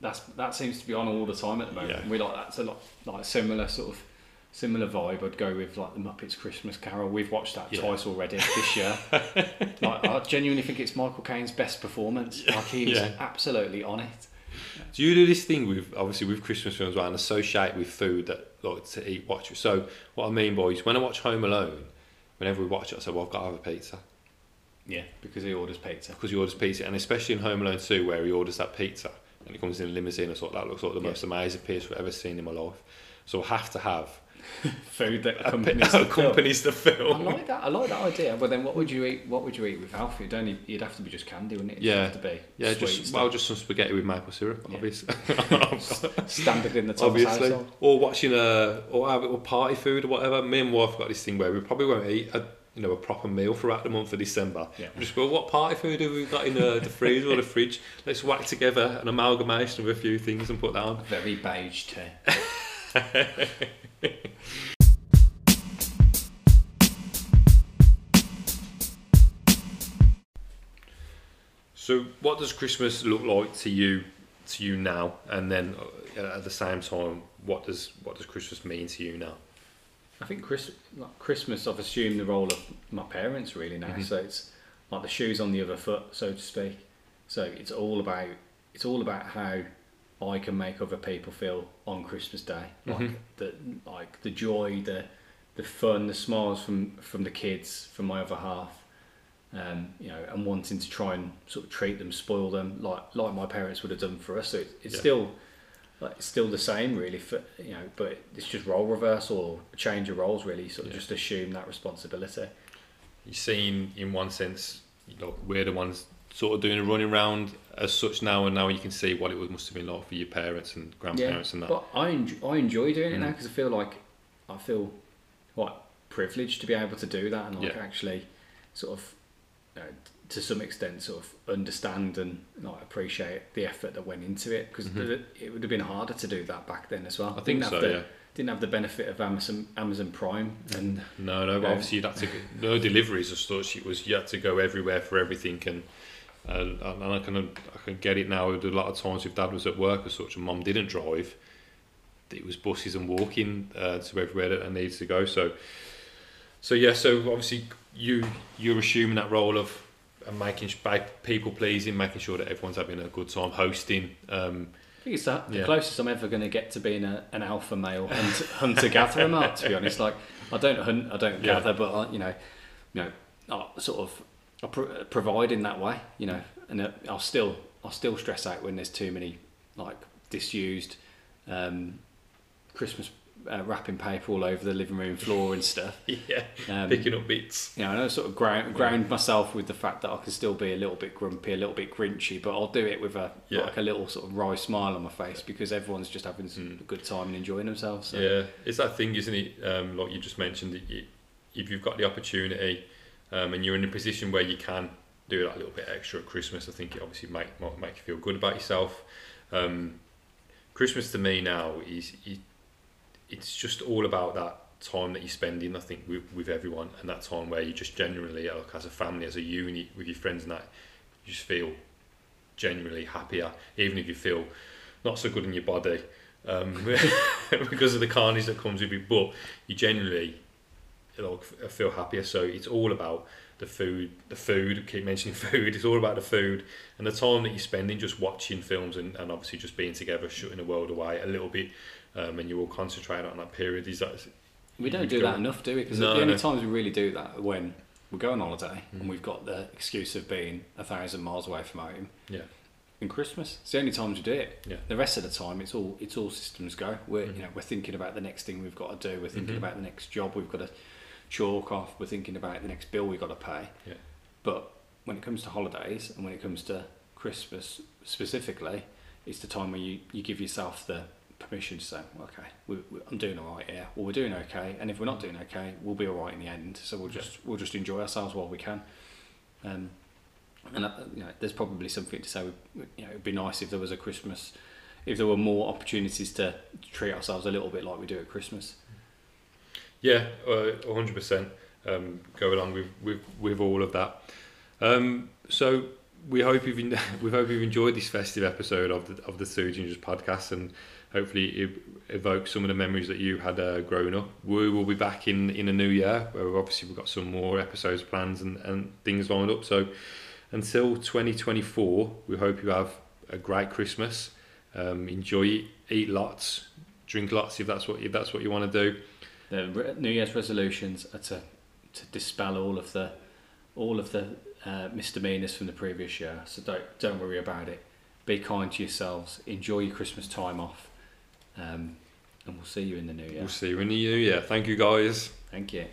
that's that seems to be on all the time at the moment. Yeah. We like that's a lot like similar sort of similar vibe. I'd go with like the Muppets Christmas Carol. We've watched that Yeah. twice already this year. (laughs) like, I genuinely think it's Michael Caine's best performance. Like he was Yeah. absolutely on it. Do you do this thing with obviously with Christmas films right, and associate with food that like to eat watch? So what I mean, boys, when I watch Home Alone, whenever we watch it, I say, "Well, I've got to have a pizza." Yeah, because he orders pizza. because he orders pizza, and especially in Home Alone 2, where he orders that pizza and it comes in a limousine or something, that looks like the Yeah. most amazing pizza I've ever seen in my life. So I have to have (laughs) Food that a accompanies (laughs) pizza the film. accompanies the I like that. I like that idea. But then, what would you eat? What would you eat with Alfie? It'd only you'd have to be just candy, wouldn't it? It'd Yeah. have to be Yeah, just stuff. well, just some spaghetti with maple syrup, Yeah. obviously. (laughs) standard in the Thomas obviously, household. or watching a or have it or party food or whatever. Me and wife got this thing where we probably won't eat a you know a proper meal throughout the month of December. Yeah. We just go, what party food have we got in the, the freezer or the fridge? Let's whack together an amalgamation of a few things and put that on. Very beige tea. (laughs) So, what does Christmas look like to you, to you now, and then uh, at the same time, what does what does Christmas mean to you now? I think Chris, like Christmas, I've assumed the role of my parents really now. Mhm. So it's like the shoes on the other foot, so to speak. So it's all about it's all about how I can make other people feel on Christmas Day, like Mhm. the like the joy, the the fun, the smiles from from the kids, from my other half. Um, you know, and wanting to try and sort of treat them, spoil them, like like my parents would have done for us. So it, it's Yeah. still like it's still the same really for you know but it's just role reversal or change of roles really sort of Yeah. just assume that responsibility You seen, in one sense, you know, we're the ones sort of doing a running round as such now, and now you can see what it must have been like for your parents and grandparents and that. but I enjoy, I enjoy doing it now Mm. because I feel like I feel quite privileged to be able to do that and like Yeah. actually sort of you know, to some extent sort of understand and like appreciate the effort that went into it because Mhm. it would have been harder to do that back then as well I think didn't so, the, yeah. didn't have the benefit of Amazon Amazon Prime, and No, no. But Yeah. obviously, you'd have to no deliveries as such. It was you had to go everywhere for everything, and uh, and I can I can get it now. A lot of times, if Dad was at work or such, and Mum didn't drive, it was buses and walking uh, to everywhere that I needed to go. So, so yeah. So obviously, you you're assuming that role of uh, making by people pleasing, making sure that everyone's having a good time, hosting. Um, I think it's the, the Yeah. closest I'm ever going to get to being a, an alpha male hunt, hunter gatherer. Mark, to be honest, like I don't hunt, I don't Yeah. gather, but I, you know, you know, I sort of I pro- provide in that way, you know, and uh, I'll still I'll still stress out when there's too many like disused um, Christmas uh, wrapping paper all over the living room floor and stuff. (laughs) yeah, Um, picking up bits. you know, and I sort of ground, ground myself with the fact that I can still be a little bit grumpy, a little bit grinchy, but I'll do it with a Yeah. like a little sort of wry smile on my face because everyone's just having some Mm. good time and enjoying themselves. So. Yeah, it's that thing, isn't it? Um, like you just mentioned, that you, if you've got the opportunity um, and you're in a position where you can do that little bit extra at Christmas, I think it obviously might make you feel good about yourself. Um, Christmas to me now is it, it's just all about that time that you're spending. I think with, with everyone and that time where you just genuinely, like as a family, as a unit with your friends and that, you just feel genuinely happier, even if you feel not so good in your body um, (laughs) because of the carnage that comes with it. But you genuinely like, f- feel happier. So it's all about the food, the food. I keep mentioning (laughs) food. It's all about the food and the time that you're spending just watching films and, and obviously just being together, shutting the world away a little bit, um, and you all concentrate on that period. Is that We don't do go- that enough, do we? Because No, the only no. times we really do that are when we go on holiday Mm. and we've got the excuse of being a thousand miles away from home. Yeah. And Christmas, it's the only times we do it. Yeah. The rest of the time, it's all it's all systems go. We're Mhm. you know we're thinking about the next thing we've got to do. We're thinking Mhm. about the next job we've got to chalk off. We're thinking about the next bill we've got to pay. Yeah. But when it comes to holidays and when it comes to Christmas specifically, it's the time where you, you give yourself the permission to say, okay, we, we, I'm doing all right here, or we're doing okay, and if we're not doing okay, we'll be all right in the end. So we'll just we'll just enjoy ourselves while we can. Um, and uh, you know, there's probably something to say. You know, it'd be nice if there was a Christmas, if there were more opportunities to treat ourselves a little bit like we do at Christmas. Yeah, uh, hundred percent. Um, go along with, with, with all of that. Um, so we hope you've (laughs) we hope you've enjoyed this festive episode of the of the Two Gingers podcast, and hopefully it evokes some of the memories that you had uh, growing up. We will be back in in a new year, where obviously we've got some more episodes plans and, and things lined up. So until twenty twenty four, we hope you have a great Christmas. Um, enjoy eat lots, drink lots if that's what if that's what you want to do. The New Year's resolutions are to to dispel all of the all of the uh, misdemeanors from the previous year. So don't don't worry about it. Be kind to yourselves. Enjoy your Christmas time off, um, and we'll see you in the new year. We'll see you in the new year. Thank you, guys. Thank you.